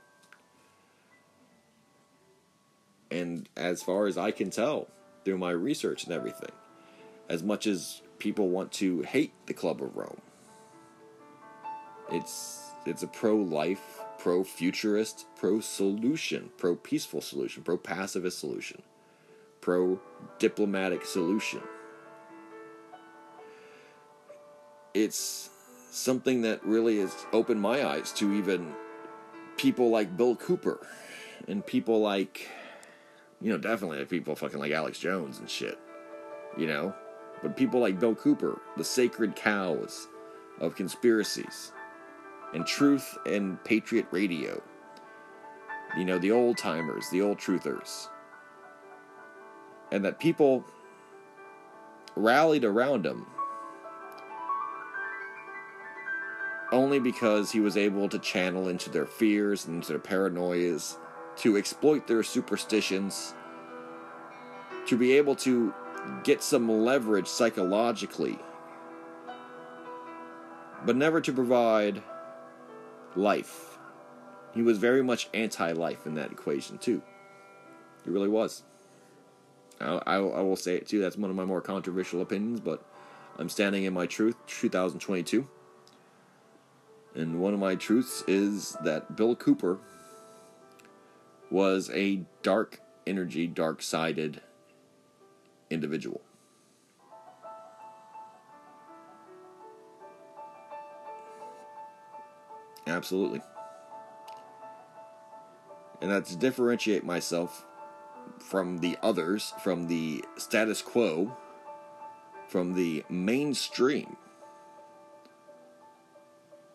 And as far as I can tell through my research and everything, as much as people want to hate the Club of Rome, it's it's a pro-life, pro-futurist, pro-solution, pro-peaceful solution, pro-pacifist solution, pro-diplomatic solution. It's something that really has opened my eyes to even people like Bill Cooper and people like you know, definitely people fucking like Alex Jones and shit. You know? But people like Bill Cooper, the sacred cows of conspiracies, and truth and patriot radio. You know, the old timers, the old truthers. And that people rallied around him only because he was able to channel into their fears and into their paranoias to exploit their superstitions, to be able to get some leverage psychologically, but never to provide life. He was very much anti life in that equation, too. He really was. I, I, I, will say it, too. That's one of my more controversial opinions, but I'm standing in my truth 2022. And one of my truths is that Bill Cooper was a dark energy, dark sided individual. Absolutely. And that's to differentiate myself from the others, from the status quo, from the mainstream.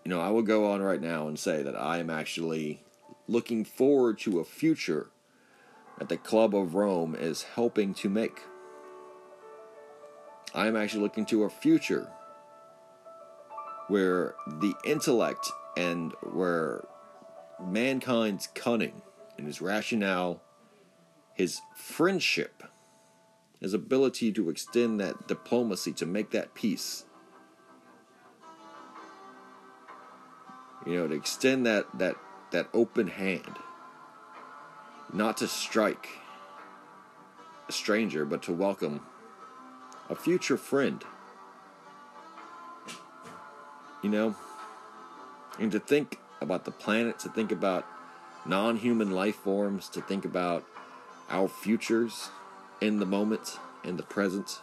You know, I will go on right now and say that I am actually looking forward to a future that the Club of Rome is helping to make. I'm actually looking to a future where the intellect and where mankind's cunning and his rationale, his friendship, his ability to extend that diplomacy to make that peace, you know, to extend that that that open hand, not to strike a stranger, but to welcome a future friend. You know, and to think about the planet, to think about non human life forms, to think about our futures in the moment, in the present,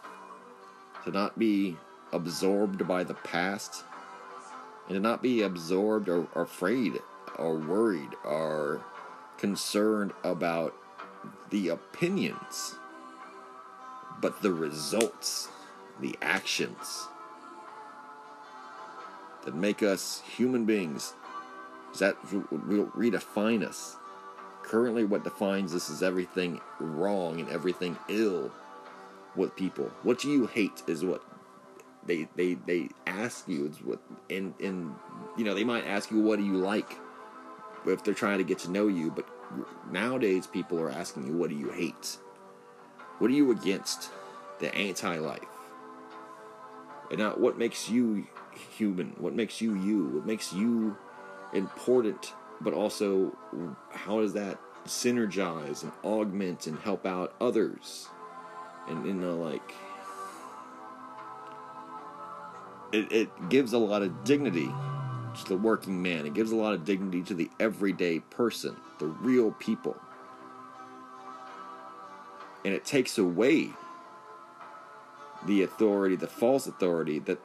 to not be absorbed by the past, and to not be absorbed or, or afraid or worried or concerned about the opinions, but the results, the actions that make us human beings. Is that will redefine us? Currently, what defines us is everything wrong and everything ill with people. What do you hate is what they they they ask you. It's what and and you know they might ask you what do you like if they're trying to get to know you. But nowadays, people are asking you, what do you hate? What are you against? The anti life. And now, what makes you human? What makes you you? What makes you important? But also, how does that synergize and augment and help out others? And, you know, like, it, it gives a lot of dignity to the working man. It gives a lot of dignity to the everyday person, the real people. And it takes away the authority, the false authority that,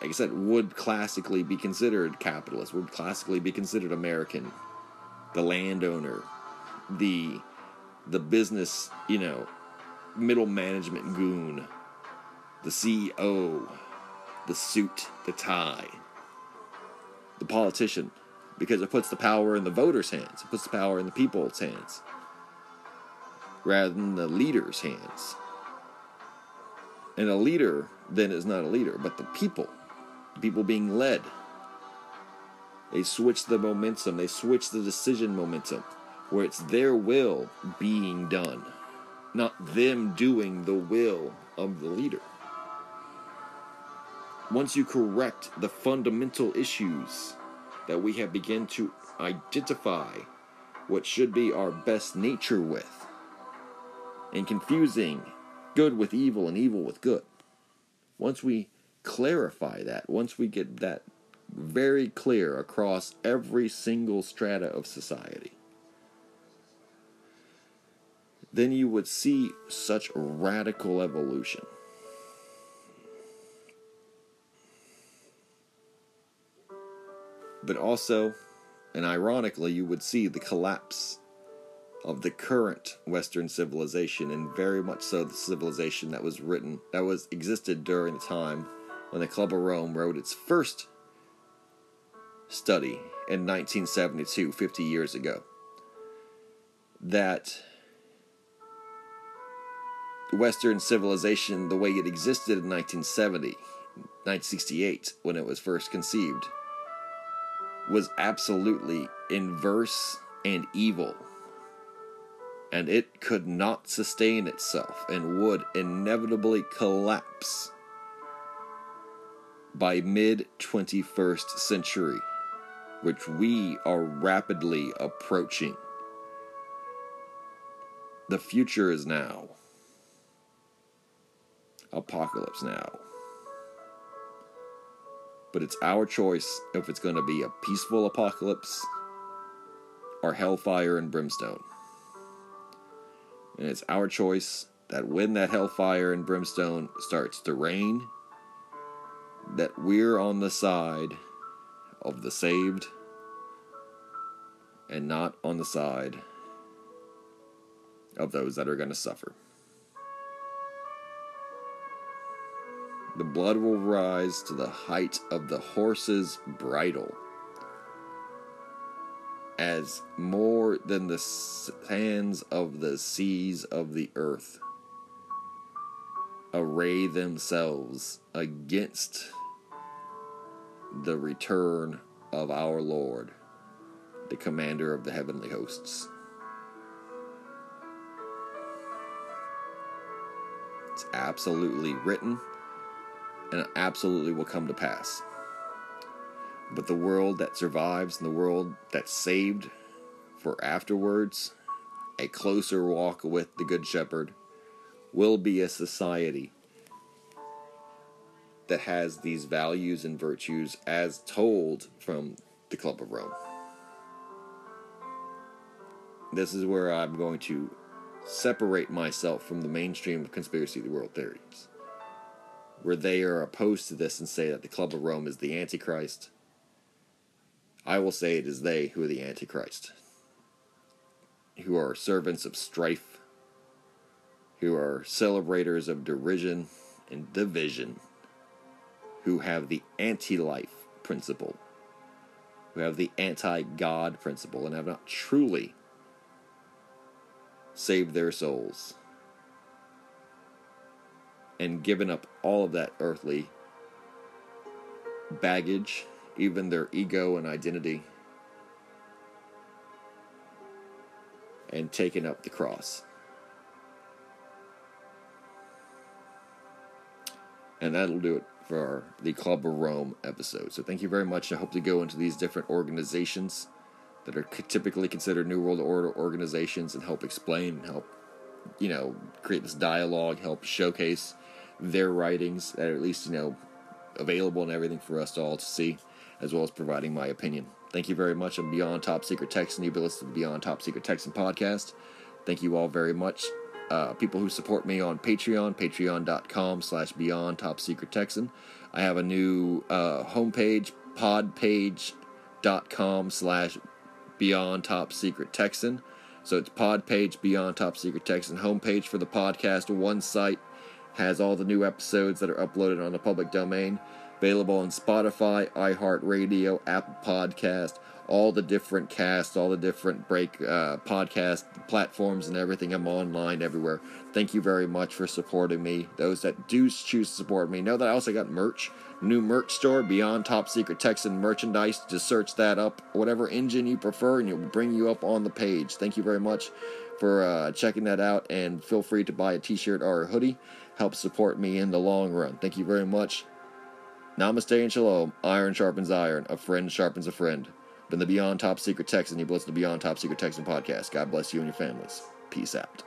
like I said, would classically be considered capitalist, would classically be considered American, the landowner, the the business, you know, middle management goon, the CEO, the suit, the tie the politician, because it puts the power in the voters' hands, it puts the power in the people's hands rather than the leader's hands. And a leader then is not a leader, but the people, people being led. They switch the momentum, they switch the decision momentum, where it's their will being done, not them doing the will of the leader. Once you correct the fundamental issues that we have begun to identify what should be our best nature with, and confusing good with evil and evil with good. Once we clarify that, once we get that very clear across every single strata of society, then you would see such radical evolution. But also, and ironically, you would see the collapse of the current Western civilization, and very much so the civilization that was written, that was existed during the time when the Club of Rome wrote its first study in 1972, 50 years ago. That Western civilization, the way it existed in 1970, 1968, when it was first conceived, was absolutely inverse and evil and it could not sustain itself and would inevitably collapse by mid 21st century, which we are rapidly approaching. The future is now. Apocalypse now. But it's our choice if it's going to be a peaceful apocalypse or hellfire and brimstone. And it's our choice that when that hellfire and brimstone starts to rain, that we're on the side of the saved and not on the side of those that are going to suffer. The blood will rise to the height of the horse's bridle as more than the sands of the seas of the earth array themselves against the return of our Lord, the commander of the heavenly hosts. It's absolutely written and absolutely will come to pass. But the world that survives and the world that's saved for afterwards, a closer walk with the Good Shepherd, will be a society that has these values and virtues as told from the Club of Rome. This is where I'm going to separate myself from the mainstream of conspiracy the world theories, where they are opposed to this and say that the Club of Rome is the Antichrist I will say it is they who are the Antichrist, who are servants of strife, who are celebrators of derision and division, who have the anti life principle, who have the anti God principle, and have not truly saved their souls and given up all of that earthly baggage even their ego and identity, and taken up the cross. And that'll do it for the Club of Rome episode. So thank you very much. I hope to go into these different organizations that are typically considered New World Order organizations and help explain, and help, you know, create this dialogue, help showcase their writings that are at least, you know, available and everything for us all to see as well as providing my opinion. Thank you very much. I'm Beyond Top Secret Texan. You've been listening to the Beyond Top Secret Texan podcast. Thank you all very much. Uh, people who support me on Patreon, patreon.com slash Beyond Top Secret Texan. I have a new uh, homepage, podpage.com slash Beyond Top Secret Texan. So it's podpage Beyond Top Secret Texan homepage for the podcast. One site has all the new episodes that are uploaded on the public domain. Available on Spotify, iHeartRadio, Apple Podcast, all the different casts, all the different break uh, podcast platforms and everything. I'm online everywhere. Thank you very much for supporting me. Those that do choose to support me know that I also got merch. New merch store, Beyond Top Secret Texan merchandise. Just search that up, whatever engine you prefer, and it will bring you up on the page. Thank you very much for uh, checking that out, and feel free to buy a t-shirt or a hoodie. Help support me in the long run. Thank you very much. Namaste and shalom. Iron sharpens iron. A friend sharpens a friend. Been the Beyond Top Secret Texan. You listen to Beyond Top Secret Texan podcast. God bless you and your families. Peace out.